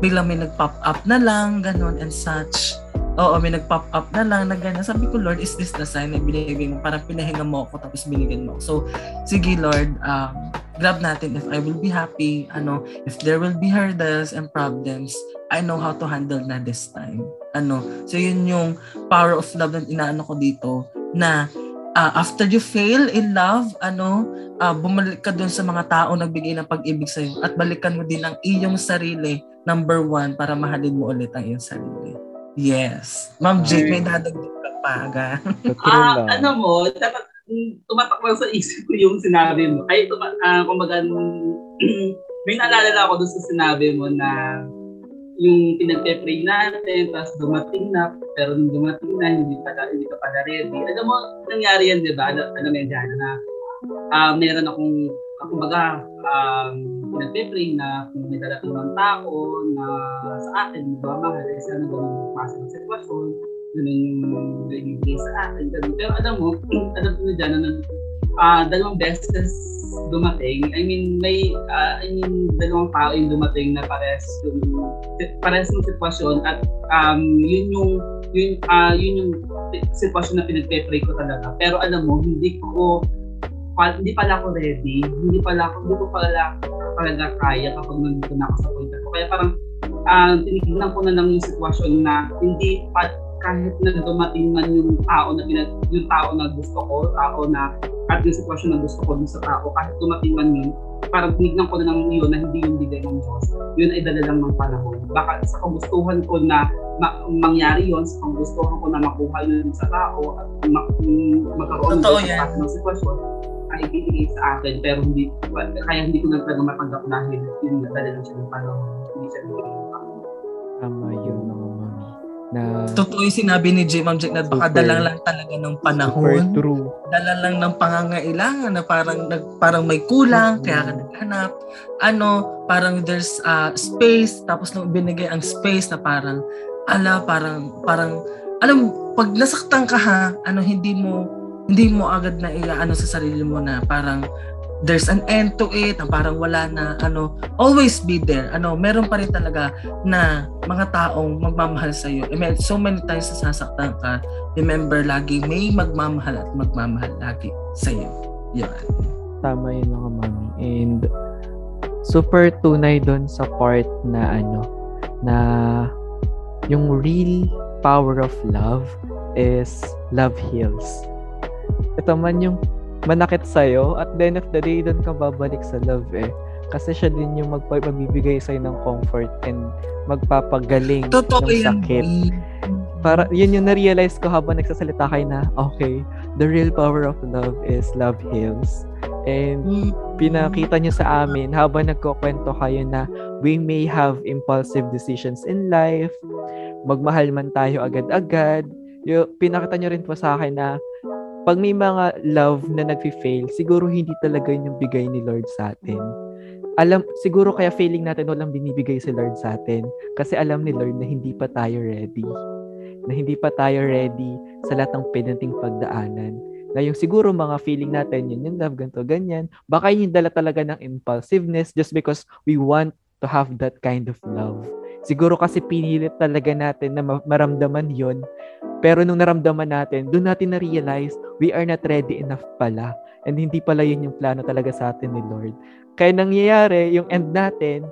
biglang may nag-pop up na lang, ganun and such Oo, may nag-pop up na lang na ganyan. Sabi ko, Lord, is this the sign na binigay mo? Parang pinahinga mo ako tapos binigyan mo. So, sige Lord, um, grab natin if I will be happy. Ano, if there will be hurdles and problems, I know how to handle na this time. Ano, so yun yung power of love na inaano ko dito na uh, after you fail in love, ano, uh, bumalik ka dun sa mga tao nagbigay ng pag-ibig sa'yo at balikan mo din ang iyong sarili, number one, para mahalin mo ulit ang iyong sarili. Yes. Ma'am Jake, may dadagdag ka pa.
Ah, uh, ano mo, dapat tumatak lang sa isip ko yung sinabi mo. Ay, tuma, uh, kumbaga, may naalala ako doon sa sinabi mo na yung pinagpe-pray natin, tapos dumating na, pero nung dumating na, hindi pa hindi ka pala ready. Alam mo, nangyari yan, di ba? Alam, alam mo yan dyan, na uh, meron akong, kumbaga, um, pinagpe-pray na kung may dalating ng tao na sa akin, magmamahal, eh, sana ganun pasok ng sitwasyon, ganun yung ibigay sa akin. Pero alam mo, alam mo na dyan, na uh, dalawang beses dumating. I mean, may, uh, I mean, dalawang tao yung dumating na pares yung, pares ng sitwasyon at um, yun yung, yun, uh, yun yung sitwasyon na pinagpe-pray ko talaga. Pero alam mo, hindi ko, pa, hindi pala ako ready, hindi pala ako, hindi ko pala talaga kaya kapag nandito na ako sa point ko. Kaya parang, uh, tinitignan ko na lang yung sitwasyon na hindi pa, kahit na dumating man yung tao na pinag, yung tao na gusto ko, tao na at yung sitwasyon na gusto ko dun sa tao, kahit dumating man yun, parang tinignan ko na lang yun na hindi yung bigay ng Diyos. Yun ay dala lang ng panahon. Baka sa kagustuhan ko na ma- mangyari yun, sa kagustuhan ko na makuha yun sa tao at ma- magkaroon
Totoo
ng sitwasyon, ibigay sa akin pero hindi kaya hindi ko na talaga matanggap dahil yun dala lang siya ng panahon hindi siya bigay ng panahon
tama yun mga mami na
Totoo yung sinabi ni Jim Ma'am Jack na baka
Super.
dalang lang talaga ng
super
panahon.
true
Dala lang ng pangangailangan na parang nag, parang may kulang kaya ka naghanap. Ano, parang there's uh, space tapos nung binigay ang space na parang ala parang parang alam pag nasaktan ka ha, ano hindi mo hindi mo agad na iaano sa sarili mo na parang there's an end to it, na parang wala na, ano, always be there. Ano, meron pa rin talaga na mga taong magmamahal sa iyo. I mean, so many times sasaktan ka, remember lagi may magmamahal at magmamahal lagi sa iyo. Yan.
tama yun mga mami and super tunay doon sa part na ano na yung real power of love is love heals ito man yung manakit sa'yo, at the end of the day, doon ka babalik sa love eh. Kasi siya din yung magpa- magbibigay sa'yo ng comfort and magpapagaling
Totoo
ng
yan.
sakit. Para, yun yung na-realize ko habang nagsasalita kayo na, okay, the real power of love is love heals. And
Mm.
pinakita nyo sa amin habang nagkukwento kayo na we may have impulsive decisions in life, magmahal man tayo agad-agad. Yung, pinakita nyo rin po sa akin na pag may mga love na nagfi-fail, siguro hindi talaga yun yung bigay ni Lord sa atin. Alam, siguro kaya failing natin walang binibigay si Lord sa atin kasi alam ni Lord na hindi pa tayo ready. Na hindi pa tayo ready sa lahat ng pinating pagdaanan. Na yung siguro mga feeling natin, yun yung love, ganito, ganyan. Baka yun yung dala talaga ng impulsiveness just because we want to have that kind of love. Siguro kasi pinilit talaga natin na ma- maramdaman yon pero nung naramdaman natin, doon natin na-realize we are not ready enough pala. And hindi pala yun yung plano talaga sa atin ni Lord. Kaya nangyayari, yung end natin,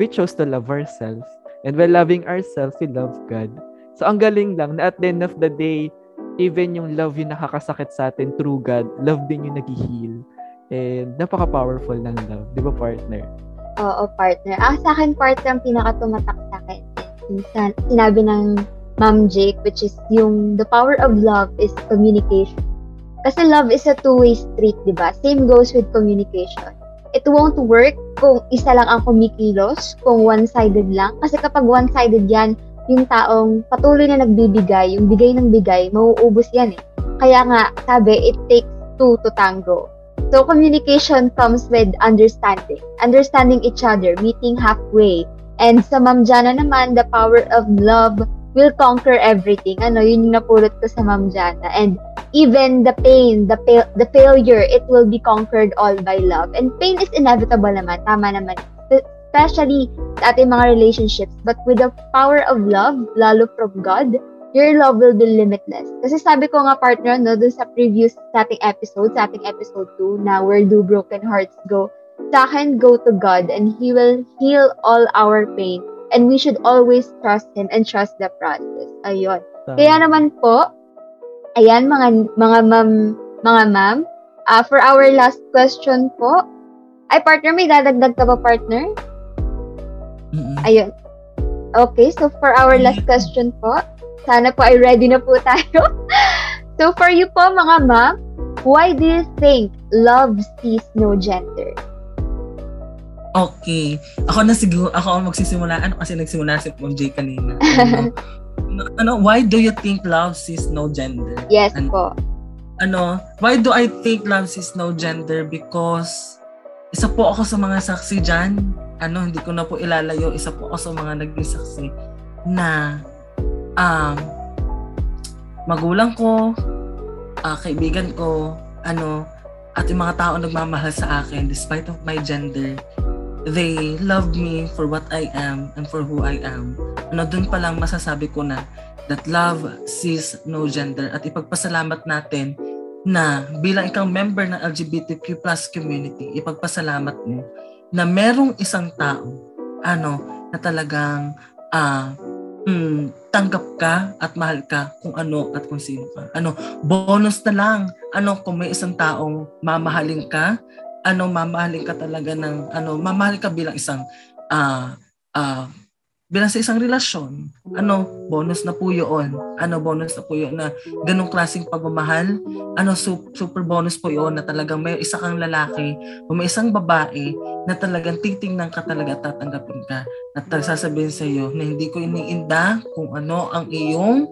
we chose to love ourselves. And by loving ourselves, we love God. So ang galing lang na at the end of the day, even yung love yung nakakasakit sa atin through God, love din yung nag-heal. And napaka-powerful ng love. Di ba, partner?
Oo, partner. Ah, sa akin, partner, ang pinaka-tumatak sa akin. Sin- Sinabi ng Ma'am Jake, which is yung the power of love is communication. Kasi love is a two-way street, di ba? Same goes with communication. It won't work kung isa lang ang kumikilos, kung one-sided lang. Kasi kapag one-sided yan, yung taong patuloy na nagbibigay, yung bigay ng bigay, mauubos yan eh. Kaya nga, sabi, it takes two to tango. So, communication comes with understanding. Understanding each other, meeting halfway. And sa Ma'am Jana naman, the power of love will conquer everything. Ano, yun yung napulot ko sa Ma'am Jana. And even the pain, the, pa- the failure, it will be conquered all by love. And pain is inevitable naman. Tama naman. Especially sa ating mga relationships. But with the power of love, lalo from God, your love will be limitless. Kasi sabi ko nga partner, no, dun sa previous sa ating episode, sa ating episode 2, na Where Do Broken Hearts Go? Sa akin, go to God and He will heal all our pain. And we should always trust Him and trust the process. Ayun.
Tama.
Kaya naman po, ayan mga mga ma'am mga ma'am. Uh, for our last question po, ay partner, may dadagdag ka ba partner?
Mm-mm.
Ayun. Okay, so for our last question po, sana po ay ready na po tayo. so for you po mga ma'am, why do you think love sees no gender?
Okay. Ako na siguro, ako ang magsisimula. Ano kasi nagsimula si Mom J kanina. Ano, ano, why do you think love sees no gender?
Yes
Ano?
po.
Ano, why do I think love sees no gender? Because isa po ako sa mga saksi dyan. Ano, hindi ko na po ilalayo. Isa po ako sa mga naging saksi na um, magulang ko, ah, kaibigan ko, ano, at yung mga tao nagmamahal sa akin despite of my gender, they love me for what I am and for who I am. Ano, dun pa lang masasabi ko na that love sees no gender at ipagpasalamat natin na bilang ikang member ng LGBTQ plus community, ipagpasalamat mo na merong isang tao ano na talagang ah mm, tanggap ka at mahal ka kung ano at kung sino ka. Ano, bonus na lang. Ano, kung may isang taong mamahalin ka, ano, mamahalin ka talaga ng, ano, mamahalin ka bilang isang, ah, ah, bilang sa isang relasyon. Ano, bonus na po yun. Ano, bonus na po yun na ganong klaseng pagmamahal. Ano, su- super bonus po yun na talagang may isa kang lalaki o may isang babae na talagang titingnan ka talaga at tatanggapin ka at sasabihin sa iyo na hindi ko iniinda kung ano ang iyong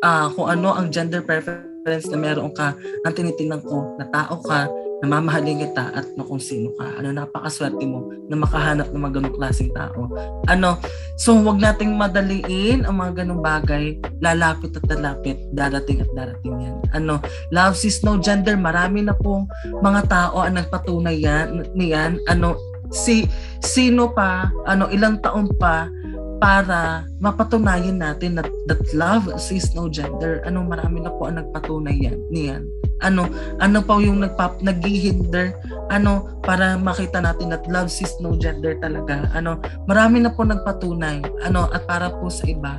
ah kung ano ang gender preference na meron ka ang tinitingnan ko na tao ka na mamahalin kita at na kung sino ka. Ano, napakaswerte mo na makahanap ng mga ganong klaseng tao. Ano, so wag nating madaliin ang mga ganong bagay. Lalapit at lalapit. Darating at darating yan. Ano, love sees no gender. Marami na pong mga tao ang nagpatunay yan, niyan. Ano, si sino pa, ano, ilang taon pa para mapatunayan natin that, that love sees no gender. Ano, marami na po ang nagpatunay yan, niyan. Ano, ano pa yung nagpap, naghihinder, ano, para makita natin that love sees no gender talaga. Ano, marami na po nagpatunay, ano, at para po sa iba,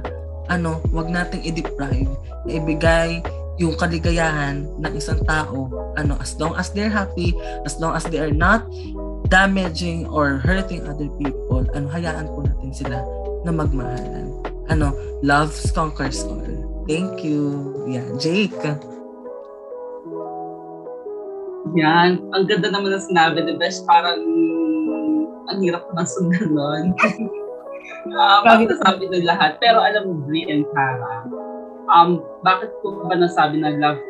ano, wag nating i-deprive, na ibigay yung kaligayahan ng isang tao, ano, as long as they're happy, as long as they are not damaging or hurting other people, ano, hayaan po natin sila na magmahalan. Ano, love conquers all. Thank you. Yeah, Jake.
Yan. Ang ganda naman ng sinabi, the best parang ang hirap naman sundan nun. uh, bakit nasabi ng lahat? Pero alam mo, Brie and Tara, um, bakit ko ba nasabi na love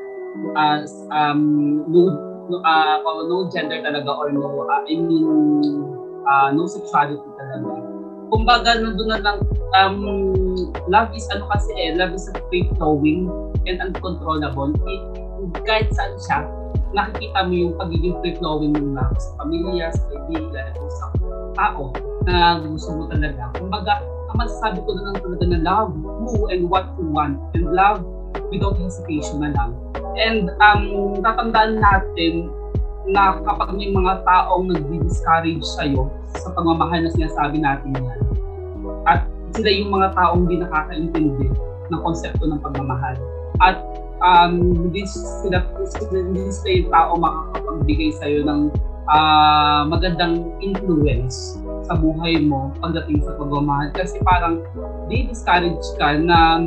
as um, no, no, uh, oh, no gender talaga or no, uh, I mean, uh, no sexuality talaga. Kumbaga, nandun na lang, um, love is ano kasi eh, love is free-flowing and uncontrollable. It, kahit saan siya, nakikita mo yung pagiging free-flowing ng love sa pamilya, sa kaibigan, sa tao na gusto mo talaga. Kumbaga, ang masasabi ko na lang talaga na love who and what you want and love without hesitation na lang. And um, tatandaan natin na kapag may mga taong nag-discourage sa'yo sa pagmamahal na sinasabi natin yan, at sila yung mga taong hindi nakakaintindi ng konsepto ng pagmamahal. At um, hindi sila, hindi sila yung tao makakapagbigay sa'yo ng uh, magandang influence sa buhay mo pagdating sa pagmamahal. Kasi parang di discourage ka na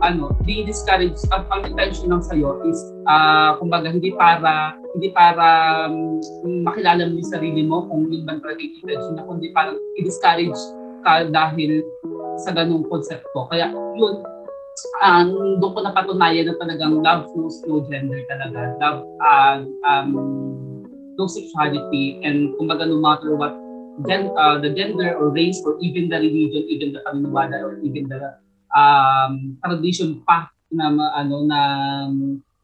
ano, di discourage ang ang intention lang sa'yo is uh, kumbaga hindi para hindi para um, makilala mo yung sarili mo kung yun ba talaga intention na kundi parang i-discourage ka dahil sa ganung konsepto. Kaya yun, um, doon ko napatunayan na talagang love knows no gender talaga. Love, uh, um, no sexuality, and kumbaga no matter what gen, uh, the gender or race or even the religion, even the paniniwala or even the um, tradition pa na ano na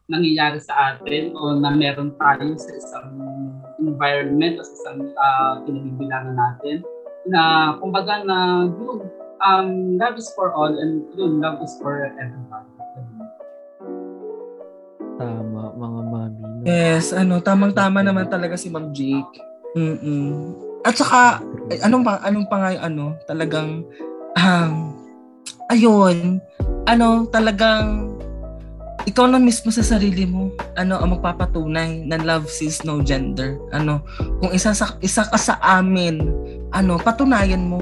nangyayari sa atin o na meron tayo sa isang environment o sa isang uh, natin na kumbaga na yun, um, love is for all and yun, love is for everyone.
Tama, mga mami. No?
Yes, ano, tamang-tama naman talaga si Ma'am Jake. Mm-mm. At saka, anong pa, anong pa nga yung ano, talagang, um, ayun, ano, talagang, ikaw na mismo sa sarili mo, ano, ang magpapatunay na love sees no gender. Ano, kung isa sa isa ka sa amin, ano, patunayan mo.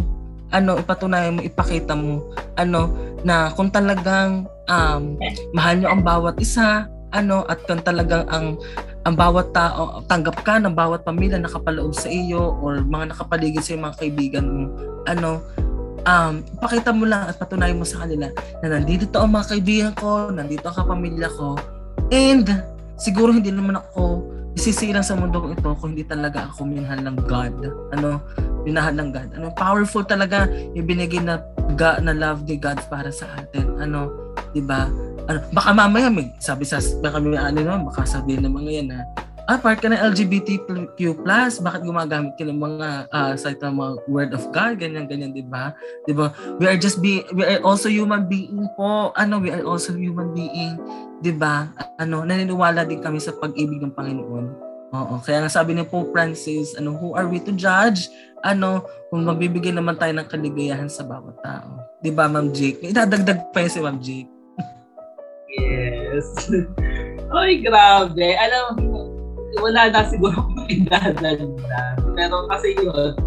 Ano, ipatunayan mo, ipakita mo, ano, na kung talagang um, mahal nyo ang bawat isa, ano, at kung talagang ang ang bawat tao, tanggap ka ng bawat pamilya nakapaloob sa iyo or mga nakapaligid sa mga kaibigan mo, ano, um, pakita mo lang at patunayan mo sa kanila na nandito to ang mga kaibigan ko, nandito ang kapamilya ko, and siguro hindi naman ako isisilang sa mundo ito kung hindi talaga ako minahal ng God. Ano, minahal ng God. Ano, powerful talaga yung binigay na God, na love ni God para sa atin. Ano, 'di ba? Ano, baka mamaya may sabi sa baka may ano no, baka sabihin ng mga yan na ah, part ka ng LGBTQ+, bakit gumagamit ka ng mga uh, site ng mga word of God, ganyan, ganyan, di ba? Di ba? We are just be, we are also human being po. Ano, we are also human being. Di ba? Ano, naniniwala din kami sa pag-ibig ng Panginoon. Oo, kaya nga sabi ni Pope Francis, ano, who are we to judge? Ano, kung magbibigay naman tayo ng kaligayahan sa bawat tao. Di ba, Ma'am Jake? Idadagdag pa yun si Ma'am Jake.
yes. Ay, grabe. Alam mo, wala na siguro akong idadagdag. Pero kasi yun,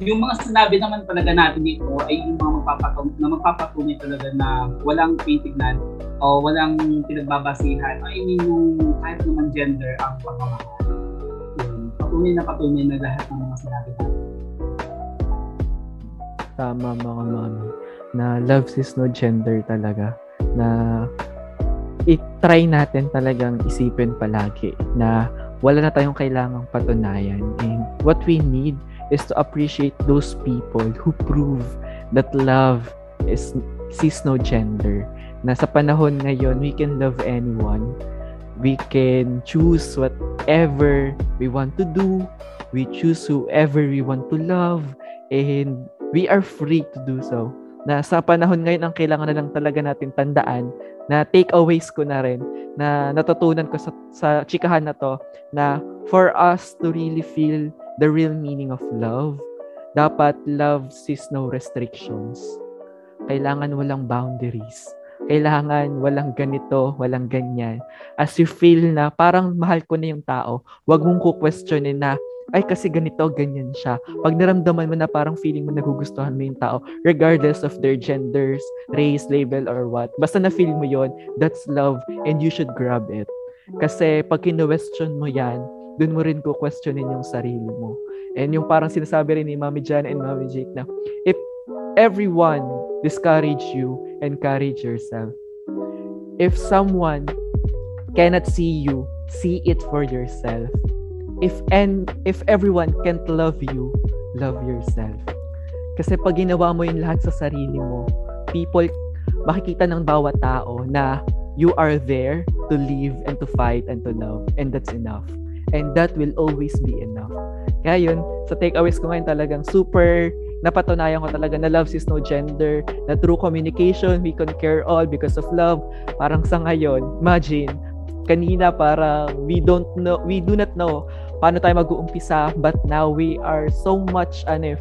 yung mga sinabi naman talaga natin dito ay yung mga magpapatunay, na magpapatunay talaga na walang titignan o walang pinagbabasihan. I mean, yung kahit naman gender ang pagmamahal. Patunay na patunay na lahat ng mga sinabi natin.
Tama mga mami na love is no gender talaga na i-try natin talagang isipin palagi na wala na tayong kailangang patunayan. And what we need is to appreciate those people who prove that love is sees no gender. Na sa panahon ngayon, we can love anyone. We can choose whatever we want to do. We choose whoever we want to love. And we are free to do so. Na sa panahon ngayon, ang kailangan na lang talaga natin tandaan na takeaways ko na rin na natutunan ko sa, sa chikahan na to na for us to really feel the real meaning of love, dapat love sees no restrictions. Kailangan walang boundaries. Kailangan walang ganito, walang ganyan. As you feel na parang mahal ko na yung tao, wag mong ku-questionin na ay kasi ganito, ganyan siya. Pag naramdaman mo na parang feeling mo nagugustuhan mo yung tao, regardless of their genders, race, label, or what, basta na-feel mo yon that's love and you should grab it. Kasi pag kino-question mo yan, dun mo rin ko-questionin yung sarili mo. And yung parang sinasabi rin ni Mami Jana and Mami Jake na, if everyone discourage you, encourage yourself. If someone cannot see you, see it for yourself if and if everyone can't love you, love yourself. Kasi pag ginawa mo yung lahat sa sarili mo, people makikita ng bawat tao na you are there to live and to fight and to love and that's enough. And that will always be enough. Kaya yun, sa takeaways ko ngayon talagang super napatunayan ko talaga na love is no gender, na through communication, we can care all because of love. Parang sa ngayon, imagine, kanina para we don't know, we do not know paano tayo mag-uumpisa but now we are so much ano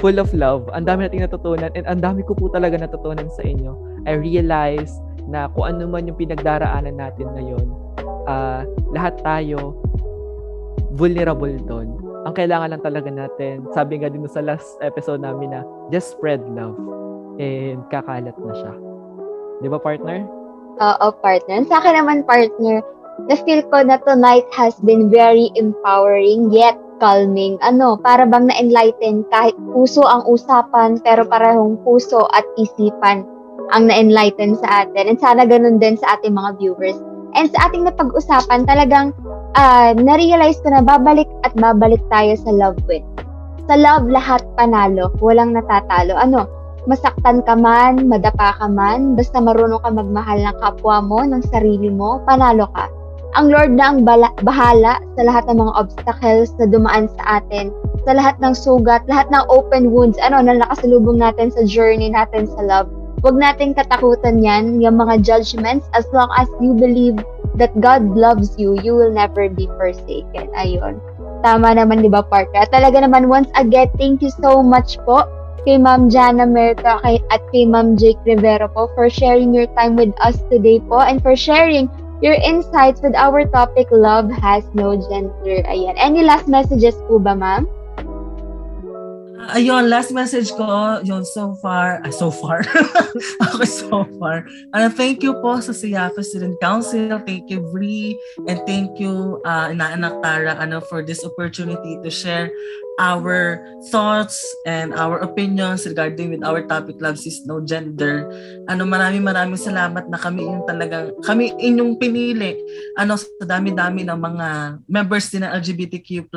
full of love. Ang dami nating natutunan and ang dami ko po talaga natutunan sa inyo. I realize na kung ano man yung pinagdaraanan natin ngayon, uh, lahat tayo vulnerable doon. Ang kailangan lang talaga natin, sabi nga din sa last episode namin na just spread love and kakalat na siya. Di ba, partner?
Oo, partner. Sa akin naman, partner, na-feel ko na tonight has been very empowering yet calming. Ano, para bang na-enlighten kahit puso ang usapan pero parehong puso at isipan ang na-enlighten sa atin. And sana ganun din sa ating mga viewers. And sa ating napag-usapan, talagang uh, na-realize ko na babalik at babalik tayo sa love with. Sa love, lahat panalo. Walang natatalo. Ano, masaktan ka man, madapa ka man, basta marunong ka magmahal ng kapwa mo, ng sarili mo, panalo ka ang Lord na ang bahala sa lahat ng mga obstacles na dumaan sa atin, sa lahat ng sugat, lahat ng open wounds, ano, na nakasalubong natin sa journey natin sa love. Huwag nating katakutan yan, yung mga judgments, as long as you believe that God loves you, you will never be forsaken. Ayun. Tama naman, di ba, Parker? At talaga naman, once again, thank you so much po kay Ma'am Jana Merta kay, at kay Ma'am Jake Rivera po for sharing your time with us today po and for sharing your insights with our topic, Love Has No Gender. Ayan. Any last messages po ba, ma'am?
Ayun, last message ko, yun, so far, ah, so far, okay, so far. Uh, thank you po sa Siapa Student Council, thank you, Bri, and thank you, uh, Inaanak Tara, ano, for this opportunity to share our thoughts and our opinions regarding with our topic, Love is No Gender. Ano, maraming maraming salamat na kami yung talagang, kami inyong pinili, ano, sa dami-dami ng mga members din ng LGBTQ+,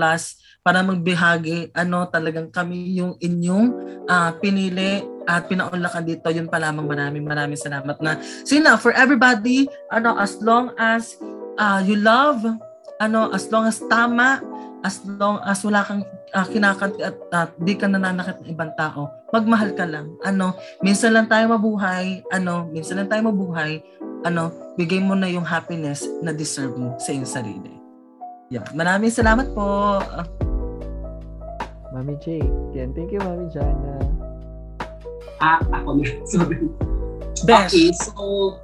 para magbihagi, ano, talagang kami yung inyong uh, pinili at pinaunlakan dito. Yun pa lamang maraming maraming salamat na. So for everybody, ano, as long as uh, you love, ano, as long as tama, as long as wala kang uh, kinakanti at uh, di ka nananakit ng ibang tao, magmahal ka lang. Ano, minsan lang tayo mabuhay, ano, minsan lang tayo mabuhay, ano, bigay mo na yung happiness na deserve mo sa iyong sarili. Yeah. Maraming salamat po.
Mami Jake. Yan. Thank you, Mami Jana.
Ah, ako na. Sorry.
Best.
Okay, so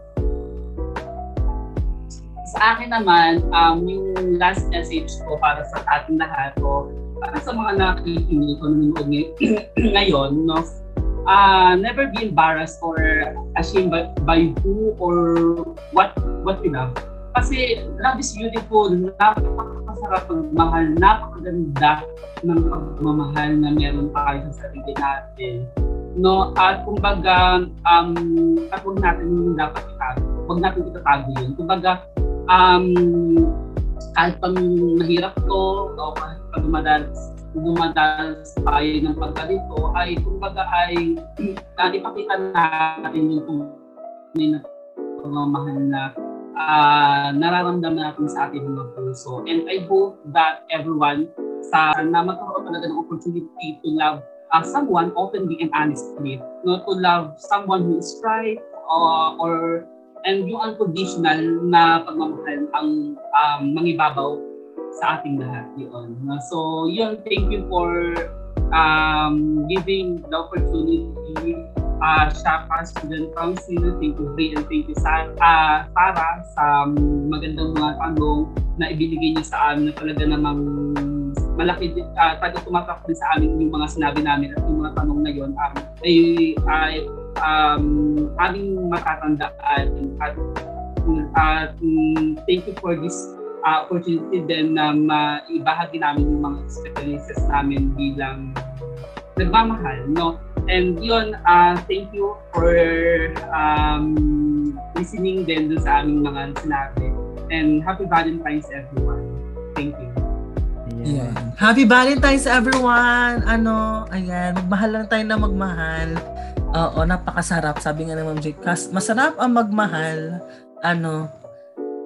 sa akin naman, um, yung last message ko para sa ating lahat o para sa mga nakikinig o nanonood ngayon, no, uh, never be embarrassed or ashamed by, by who or what what you love. Kasi love is beautiful, napakasarap magmahal, napakaganda ng pagmamahal na meron tayo sa sarili natin. No, at kumbaga, um, at huwag natin dapat itago. Huwag natin itatago yun. Kumbaga, um, kahit pang mahirap to, o kahit pag dumadalas, dumadalas tayo ng pagkalito, ay kumbaga ay uh, ipakita natin yung tunay na pagmamahal na uh, nararamdaman natin sa ating mga puso. And I hope that everyone sa na magkaroon talaga ng opportunity to love uh, someone openly and honestly. No, to love someone who is right uh, or and yung unconditional na pagmamahal ang um, mangibabaw sa ating lahat yun. So, yun, thank you for um, giving the opportunity uh, Shaka Student Council. Thank you, Bri, and thank you, sa, uh, Sarah, sa um, magandang mga tanong na ibinigay niyo sa amin na talaga namang malaki uh, ah, taga tumatak din sa amin yung mga sinabi namin at yung mga tanong na yun um, ay, ay um, aming matatandaan at at um, thank you for this uh, opportunity din na maibahagi namin yung mga experiences namin bilang nagmamahal, no? And yun, uh, thank you for um, listening din dun sa aming mga sinabi. And happy Valentine's everyone. Thank you.
Yeah. Happy Valentine's everyone! Ano, ayan, magmahal lang tayo na magmahal. Oo, napakasarap. Sabi nga naman Jake, masarap ang magmahal. Ano,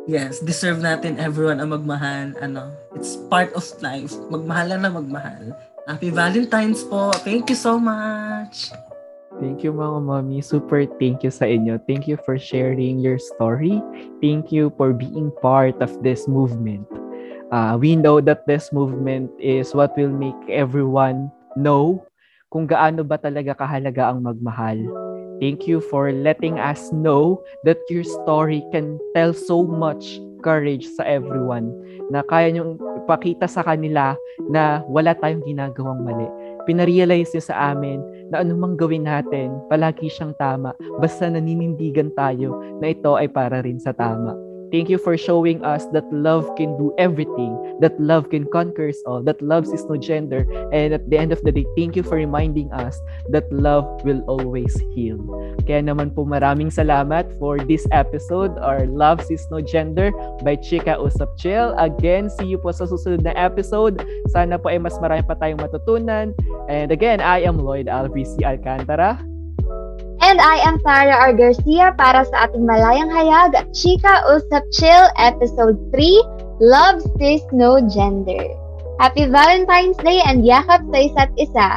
yes, deserve natin everyone ang magmahal. Ano, it's part of life. Magmahal na magmahal. Happy Valentine's po. Thank you so much.
Thank you mga mommy. Super thank you sa inyo. Thank you for sharing your story. Thank you for being part of this movement uh, we know that this movement is what will make everyone know kung gaano ba talaga kahalaga ang magmahal. Thank you for letting us know that your story can tell so much courage sa everyone na kaya niyong ipakita sa kanila na wala tayong ginagawang mali. Pinarealize niyo sa amin na anumang gawin natin, palagi siyang tama basta naninindigan tayo na ito ay para rin sa tama. Thank you for showing us that love can do everything, that love can conquer all, that love is no gender. And at the end of the day, thank you for reminding us that love will always heal. Kaya naman po maraming salamat for this episode, our Love is No Gender by Chika Usap Chill. Again, see you po sa susunod na episode. Sana po ay mas marami pa tayong matutunan. And again, I am Lloyd Alvisi Alcantara.
And I am Tara R. Garcia para sa ating Malayang Hayag, Chika Usap Chill, Episode 3, Love Sis No Gender. Happy Valentine's Day and yakap sa isa't isa.